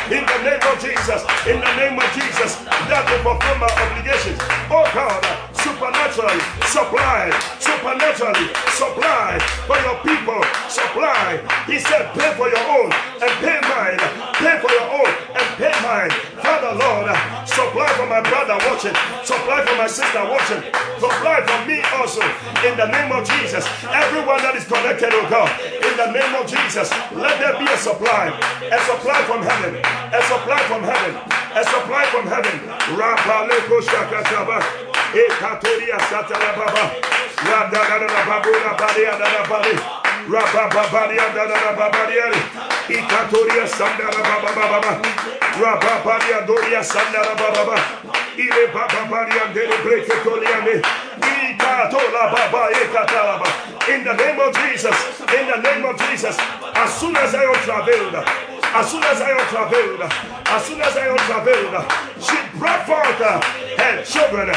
In the name of Jesus. In the name of Jesus. That will fulfill my obligations. Oh God. Supernaturally supply. Supernaturally supply for your people. Supply. He said, pay for your own and pay mine. Pay for your own and pay mine. Father Lord, supply for my brother watching. Supply for my sister watching. Supply for me also. In the name of Jesus. Everyone that is connected, oh God. In the name of Jesus. Let there be a supply. A supply from heaven. A supply from heaven. A supply from heaven. Ekatoria satalababa. Radadadababura baria dadabali. Rabababaria dadababariari. Ikatoria sandara bababa. Rababaria doria sandara bababa. Ile Baba bababaria dele breketoliane. Ikatola baba ekatalaba. In the name of Jesus, in the name of Jesus, as soon as I traveled, as soon as I traveled, as soon as I traveled, she brought forth uh, her children.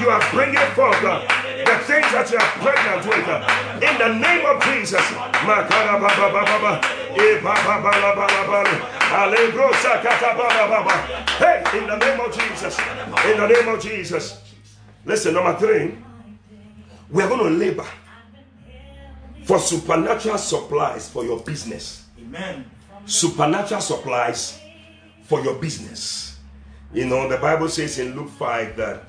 You are bringing forth uh, the things that you are pregnant with. uh, In the name of Jesus. Hey, in the name of Jesus. In the name of Jesus. Listen, number three, we are going to labor for supernatural supplies for your business Amen. Supernatural supplies for your business. You know, the Bible says in Luke 5 that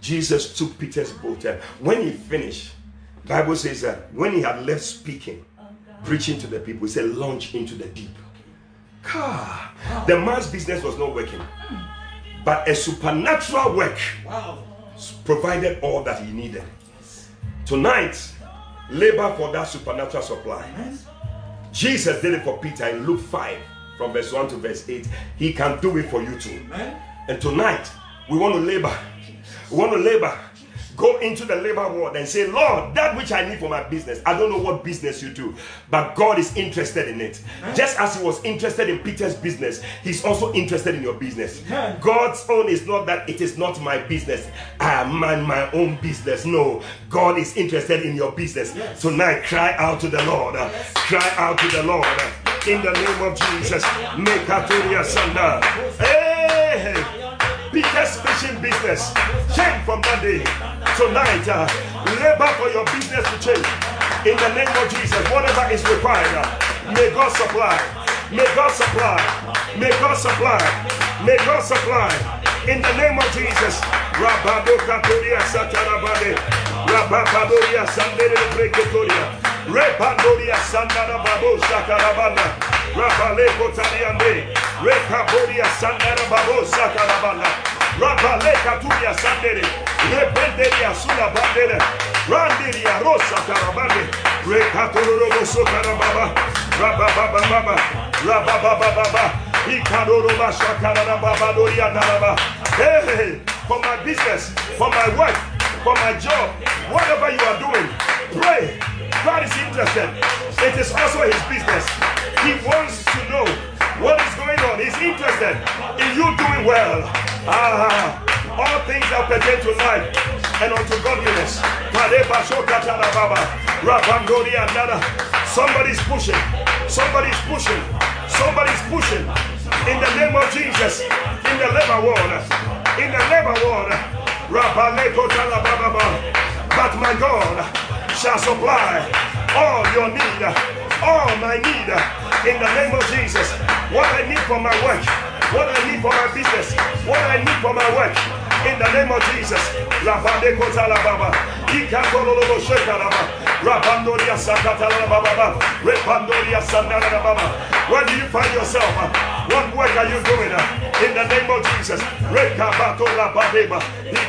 Jesus took Peter's boat and when he finished, Bible says that when he had left speaking, preaching to the people, he said, launch into the deep. God, the man's business was not working, but a supernatural work provided all that he needed. Tonight, labor for that supernatural supply. Jesus did it for Peter in Luke 5, from verse 1 to verse 8. He can do it for you too. Amen. And tonight, we want to labor. We want to labor. Go into the labor world and say, Lord, that which I need for my business, I don't know what business you do, but God is interested in it. Just as He was interested in Peter's business, He's also interested in your business. Amen. God's own is not that it is not my business. I am man my own business. No, God is interested in your business. Yes. Tonight, cry out to the Lord. Cry out to the Lord. In the name of Jesus. make Sanda. Hey! Peter's fishing business. Change from that day. Tonight, uh, labor for your business to change. In the name of Jesus, whatever is required, uh, may God supply. May God supply. May God supply. May God supply. In the name of Jesus. Repandoria Sandara Babo Sakarabana. Rabale Kotariande. Rekaboria Sandara Babo Sakarabana. Rabale Katuria Sandere. Rependeria Sula Bandere. Randiria Rosa Karabande. Rekatoro Sokarababa. Rabababa. Rabababa. Ikaroroba Shakarababa Doria Naraba. Hey, for my business, for my work, for my job, whatever you are doing, pray. God is interested. It is also his business. He wants to know what is going on. He's interested in you doing well. Ah, all things that pertain to life and unto godliness. Somebody's pushing. Somebody's pushing. Somebody's pushing. In the name of Jesus. In the labor ward. In the labor ward. Rapalekotalababa. But my God shall supply all your need, all my need, in the name of Jesus. What I need for my work, what I need for my business, what I need for my work, in the name of Jesus. Rabade kotala baba, ikatololo shekalaba, rabandoria sakatala baba, repandoria sandara baba. Where do you find yourself? What work are you doing? In the name of Jesus.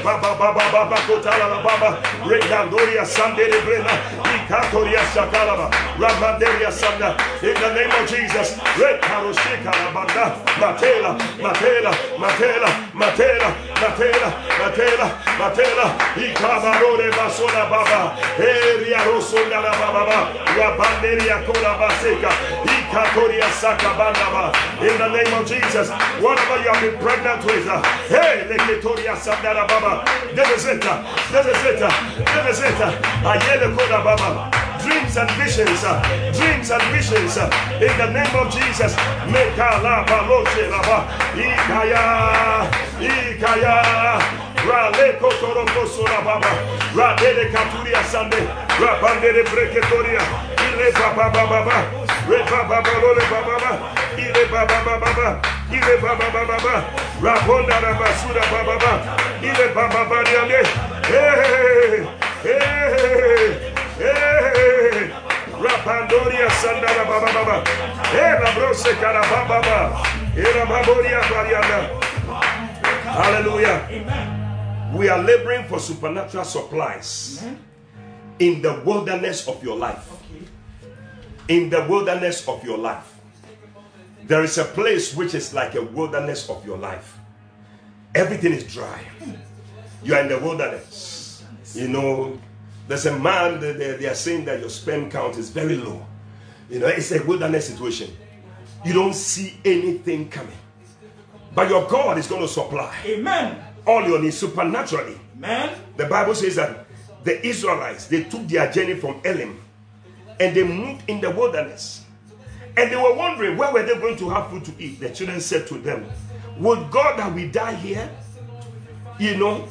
Baba baba. In the name of Jesus. Matela, matela, matela, matela, matela, matela, matela, basola baba, eria. In the name of Jesus, whatever you have been pregnant with, uh, hey, this is it, uh, this is it, uh, this is it, uh, ayele kola baba dreams and visions, uh, dreams and visions uh, in the name of Jesus. Mekala baloche laba, ikaya, ikaya. Rale kotoroko sola baba, radele katuria sande, rabandele breketoria, ile baba baba baba, re baba balole baba baba, ile baba baba baba, ile baba baba baba, rabonda rabasura baba baba, ile baba bariande, hey, hey, hey, rapandoria sandara baba baba, hey, la brose cara baba baba, era baboria barianda. Hallelujah. We are laboring for supernatural supplies in the wilderness of your life. In the wilderness of your life. There is a place which is like a wilderness of your life. Everything is dry. You are in the wilderness. You know, there's a man that they, they are saying that your sperm count is very low. You know, it's a wilderness situation. You don't see anything coming. But your God is going to supply Amen. all your needs supernaturally. Amen. The Bible says that the Israelites they took their journey from Elim and they moved in the wilderness. And they were wondering where were they going to have food to eat. The children said to them, Would God that we die here? You know.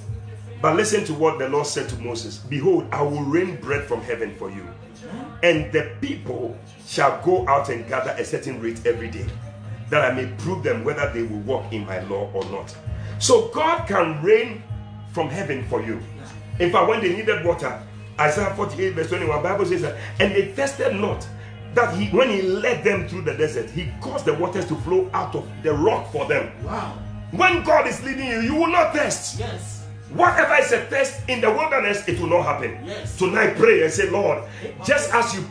But listen to what the Lord said to Moses Behold, I will rain bread from heaven for you, and the people shall go out and gather a certain rate every day, that I may prove them whether they will walk in my law or not. So God can rain from heaven for you. In fact, when they needed water, Isaiah 48, verse 21, Bible says that, and they tested not. That he when he led them through the desert, he caused the waters to flow out of the rock for them. Wow. When God is leading you, you will not test. Yes. Whatever is a test in the wilderness, it will not happen. Yes. Tonight, pray and say, Lord, just as you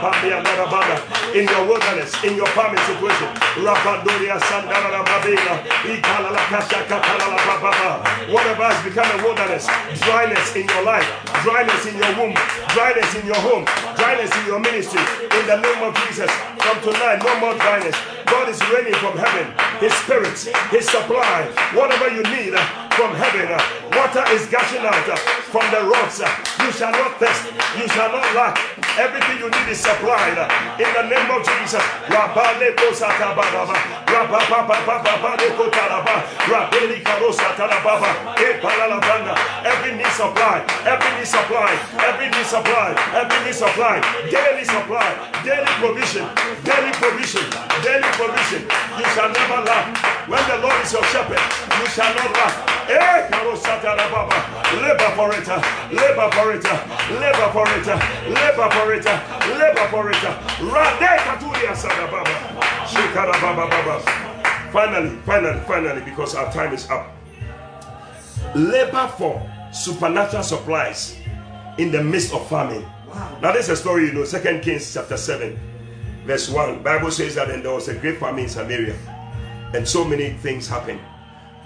In your wilderness, in your farming situation, Rapandoria sandara da babela. Ikala la kasha katala la baba. Whatever has become a wilderness, dryness in your life, dryness in your womb, dryness in your home, dryness in your ministry. In the name of Jesus, from tonight, no more dryness. God is raining from heaven. His spirit, His supply, whatever you need uh, from heaven. Water is gushing out uh, from the rocks. uh, You shall not thirst. You shall not lack. Everything you need is supplied uh, in the name of Jesus. Every need supply, every need supply, every need supply, every need supply, daily supply, daily provision, daily provision, daily provision. You shall never lack. When the Lord is your shepherd, you shall not lack. Eh. Labor for it, labor for it, labor for it, labor for it, labor for it. Rade katuria sadababa. Shikara baba baba. Finally, finally, finally, because our time is up. Labor for supernatural supplies in the midst of famine. Wow. Now, this is a story you know, Second Kings chapter 7, verse 1. Bible says that and there was a great famine in Samaria, and so many things happened.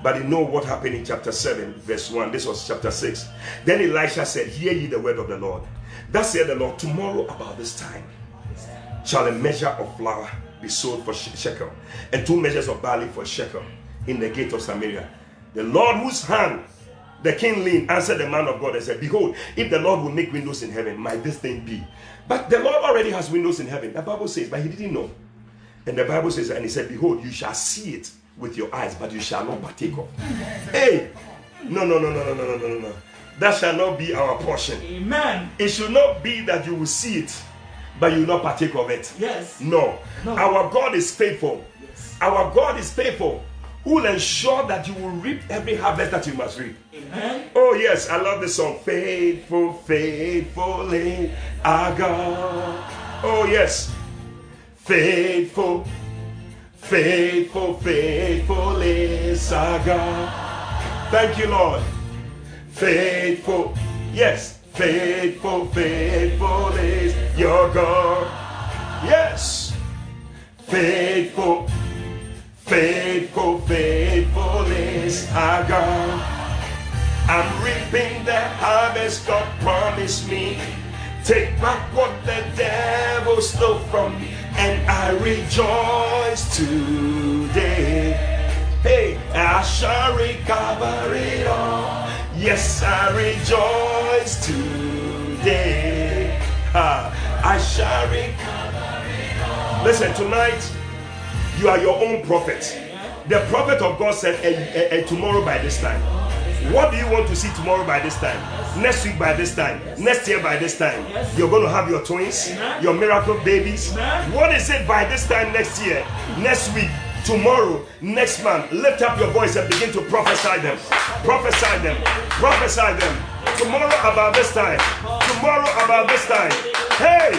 But you know what happened in chapter 7, verse 1. This was chapter 6. Then Elisha said, Hear ye the word of the Lord. Thus said the Lord, Tomorrow about this time shall a measure of flour be sold for she- shekel, and two measures of barley for shekel in the gate of Samaria. The Lord whose hand the king leaned answered the man of God and said, Behold, if the Lord will make windows in heaven, might this thing be? But the Lord already has windows in heaven. The Bible says, but he didn't know. And the Bible says, and he said, Behold, you shall see it with your eyes, but you shall not partake of. Hey! No, no, no, no, no, no, no, no, no, no. That shall not be our portion. Amen. It should not be that you will see it, but you will not partake of it. Yes. No. No. Our God is faithful. Yes. Our God is faithful. Who will ensure that you will reap every harvest that you must reap. Amen. Oh, yes, I love this song. Faithful, faithfully, our God. Oh, yes. Faithful, faithful, faithful is our God. Thank you, Lord. Faithful, yes, faithful, faithful is your God. Yes, faithful, faithful, faithful is our God. I'm reaping the harvest God promised me. Take back what the devil stole from me, and I rejoice today. Hey, I shall recover it all. Yes, I rejoice today. I shall recover it all. Listen, tonight you are your own prophet. The prophet of God said, "Eh, eh, eh, tomorrow by this time. What do you want to see tomorrow by this time? Next week by this time? Next year by this time? You're going to have your twins, your miracle babies. What is it by this time next year? Next week? Tomorrow? Next month? Lift up your voice and begin to prophesy them. Prophesy them. Prophesy them. Tomorrow about this time. Tomorrow about this time. Hey!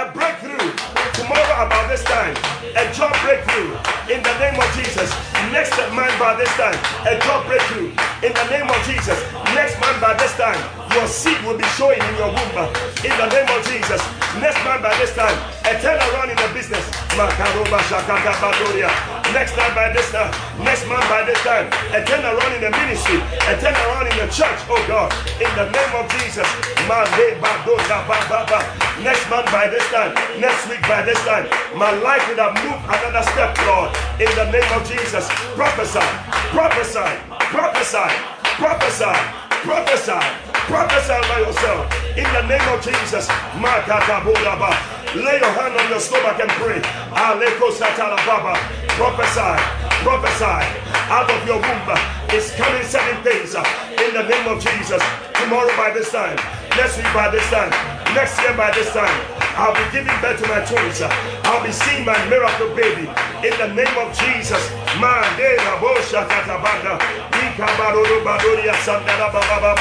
A breakthrough. Tomorrow about this time. A job breakthrough. In the name of Jesus. Next month by this time. A job breakthrough. In the name of Jesus. Next month by this time. Your seed will be showing in your womb. In the name of Jesus. Next month by this time. A turnaround in the business. Next time by this time. Next month by this time. A turnaround in the ministry. A turnaround in the church. Oh God. In the name of Jesus. Next month by this time. Next week by this time. My life will have moved another step, Lord. In the name of Jesus. Prophesy. Prophesy. Prophesy. Prophesy. Prophesy. Prophesy by yourself. In the name of Jesus. Lay your hand on your stomach and pray. Prophesy. Prophesy. Out of your womb is coming seven things. In the name of Jesus. Tomorrow by this time. Next week by this time. Next year by this time. I'll be giving birth to my twins. I'll be seeing my miracle baby. In the name of Jesus. Mandela bosha katabanda. Ikabarodo badoria sandara bababa.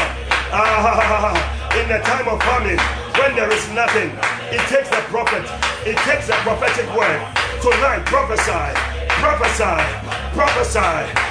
Ah, in the time of famine, when there is nothing, it takes the prophet, it takes a prophetic word. Tonight, prophesy, prophesy, prophesy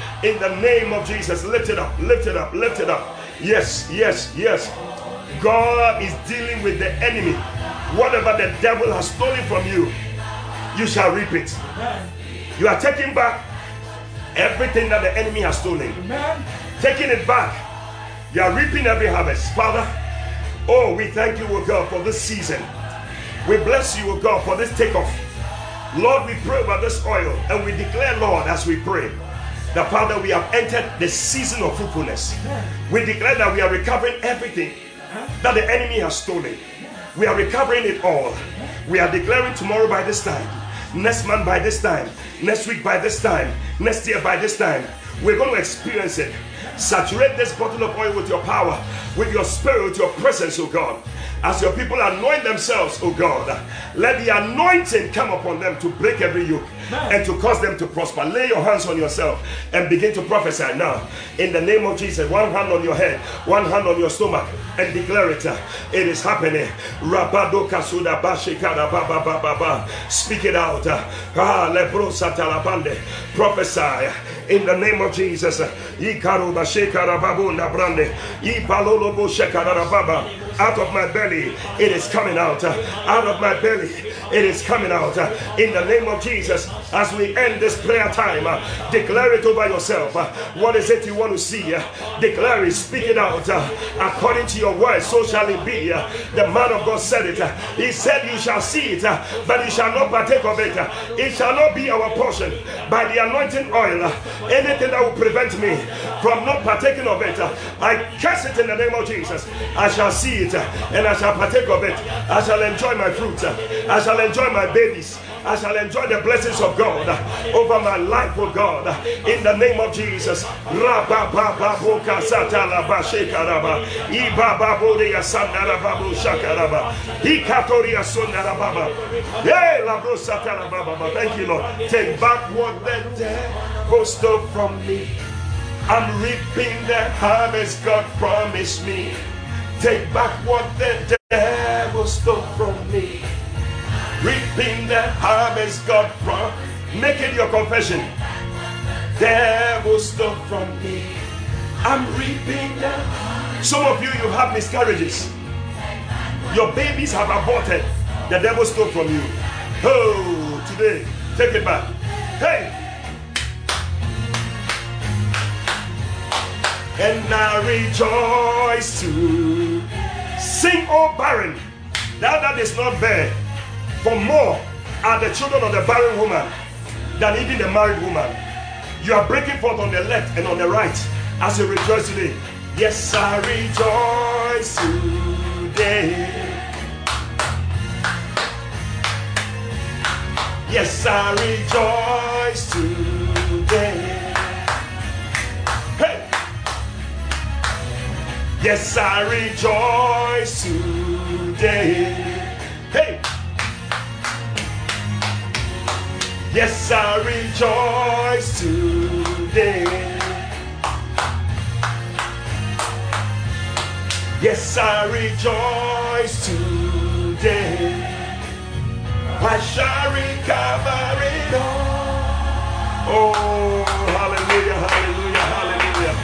In the name of Jesus, lift it up, lift it up, lift it up. Yes, yes, yes. God is dealing with the enemy. Whatever the devil has stolen from you, you shall reap it. You are taking back everything that the enemy has stolen taking it back. You are reaping every harvest. Father, oh, we thank you, O God, for this season. We bless you, O God, for this takeoff. Lord, we pray about this oil and we declare, Lord, as we pray, that Father, we have entered the season of fruitfulness. We declare that we are recovering everything that the enemy has stolen. We are recovering it all. We are declaring tomorrow by this time, next month by this time, next week by this time, next year by this time. We're going to experience it. Saturate this bottle of oil with your power, with your spirit, with your presence, oh God. As your people anoint themselves, oh God, let the anointing come upon them to break every yoke and to cause them to prosper. Lay your hands on yourself and begin to prophesy now. In the name of Jesus, one hand on your head, one hand on your stomach, and declare it. It is happening. Speak it out. Ah. Prophesy in the name of Jesus. Out of my belly, it is coming out. Out of my belly, it is coming out. In the name of Jesus, as we end this prayer time, uh, declare it over yourself. Uh, what is it you want to see? Uh, declare it, speak it out. According to your word, so shall it be. The man of God said it. He said, You shall see it, but you shall not partake of it. It shall not be our portion. By the anointing oil, anything that will prevent me from not partaking of it, I curse it in the name of Jesus. I shall see it and I shall partake of it. I shall enjoy my fruits. I shall enjoy my babies. I shall enjoy the blessings of God over my life, oh God, in the name of Jesus. Thank you, Lord. Take back what the devil stole from me. I'm reaping the harvest God promised me. Take back what the devil stole from me. Reaping the harvest God from. Make it your confession. Devil stole from me. I'm reaping the. Some of you, you have miscarriages. Your babies have aborted. The devil stole from you. Oh, today, take it back. Hey! and I rejoice to sing, O barren, thou that is not bear, for more are the children of the barren woman than even the married woman. You are breaking forth on the left and on the right as you rejoice today. Yes, I rejoice today. Yes, I rejoice today. Hey! Yes, I rejoice today. Yes, I rejoice today. Yes, I rejoice today. I shall recover it all. Oh, hallelujah, hallelujah, hallelujah.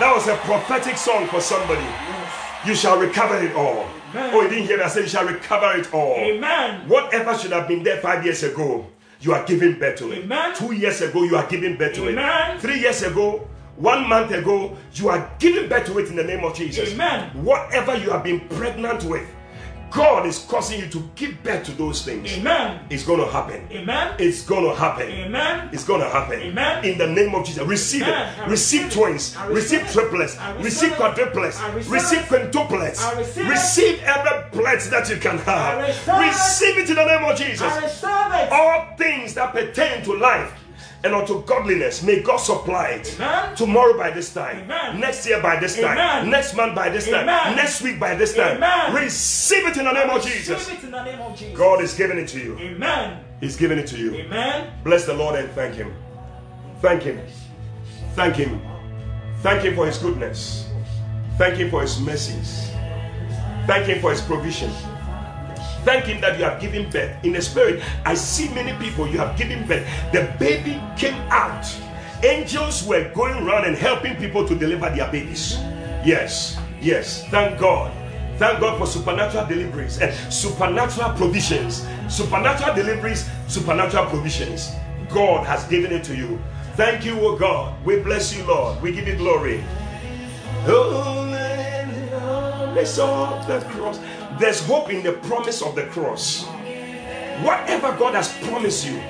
That was a prophetic song for somebody. You shall recover it all. Oh, you didn't hear me? I said you shall recover it all. Amen. Whatever should have been there five years ago, you are giving birth to it. Amen. Two years ago, you are giving birth to Amen. it. Three years ago, one month ago, you are giving birth to it in the name of Jesus. Amen. Whatever you have been pregnant with, God is causing you to give birth to those things. Amen. It's going to happen. Amen. It's going to happen. Amen. It's going to happen. Amen. In the name of Jesus. Receive Amen. it. Receive receive twins. I Receive receive triplets. Receive Receive quadruplets. Receive Receive quintuplets. Receive. Receive every pledge that you can have. Receive it. In the name of Jesus. It. All things that pertain to life and unto godliness, may God supply it. Amen. Tomorrow by this time, Amen. next year by this time, Amen. next month by this time, next week by this time. Receive it in the name of Receive it in the name of Jesus. God is giving it to you. Amen. He's giving it to you. Amen. Bless the Lord and thank Him. Thank Him. Thank Him. Thank Him for His goodness. Thank Him for His mercies. Thank Him for His provision. Thank Him that you have given birth. In the spirit, I see many people you have given birth. The baby came out. Angels were going around and helping people to deliver their babies. Yes, yes. Thank God. Thank God for supernatural deliveries and supernatural provisions. Supernatural deliveries, supernatural provisions. God has given it to you. Thank you, oh God. We bless you, Lord. We give you glory. Let's of the cross. There's hope in the promise of the cross. Whatever God has promised you,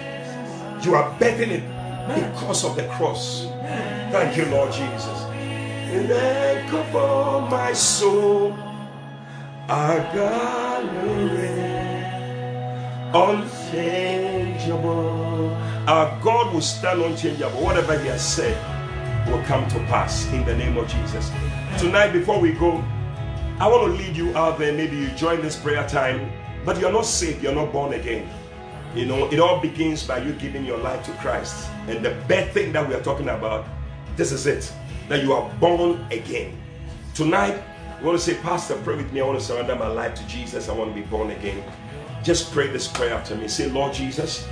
you are betting it because of the cross. Thank you, Lord Jesus. And echo for my soul, will reign, unchangeable. Our God will stand unchangeable. Whatever He has said will come to pass in the name of Jesus. Tonight, before we go, I want to lead you out there. Maybe you join this prayer time, but you're not saved, you're not born again. You know, it all begins by you giving your life to Christ. And the bad thing that we are talking about, this is it that you are born again. Tonight, you want to say, Pastor, pray with me. I want to surrender my life to Jesus. I want to be born again. Just pray this prayer after me. Say, Lord Jesus,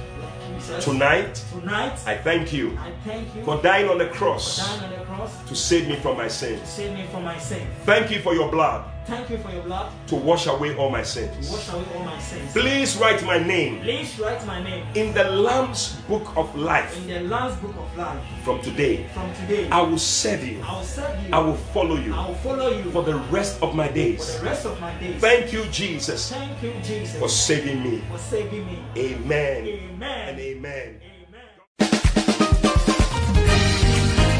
Jesus, tonight tonight I thank you I thank you for dying on the cross dying on the cross to save me from my to sins. save me from my sin. Thank you for your blood Thank you for your blood to wash away all my to sins. wash away all my sins. Please write my name Please write my name in the Lamb's book of life in the Lamb's book of life. from today. From today, I will serve you. I will serve you. I will follow you I will follow you for the rest of my days. for days. the rest of my days. Thank you, Jesus, Thank you, Jesus, for saving me. for saving me. Amen Amen. and amen. Amen.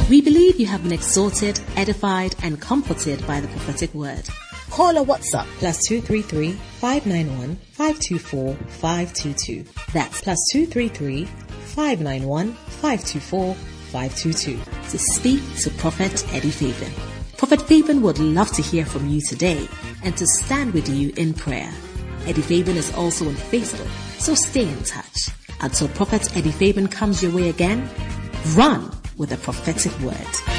We believe you have been exhorted, edified, and comforted by the prophetic word. Call or WhatsApp plus 233 591 524 522. That's plus 233 591 524 522 to speak to Prophet Eddie Fabian. Prophet Fabian would love to hear from you today and to stand with you in prayer. Eddie Fabian is also on Facebook, so stay in touch. Until Prophet Eddie Fabian comes your way again, run with a prophetic word.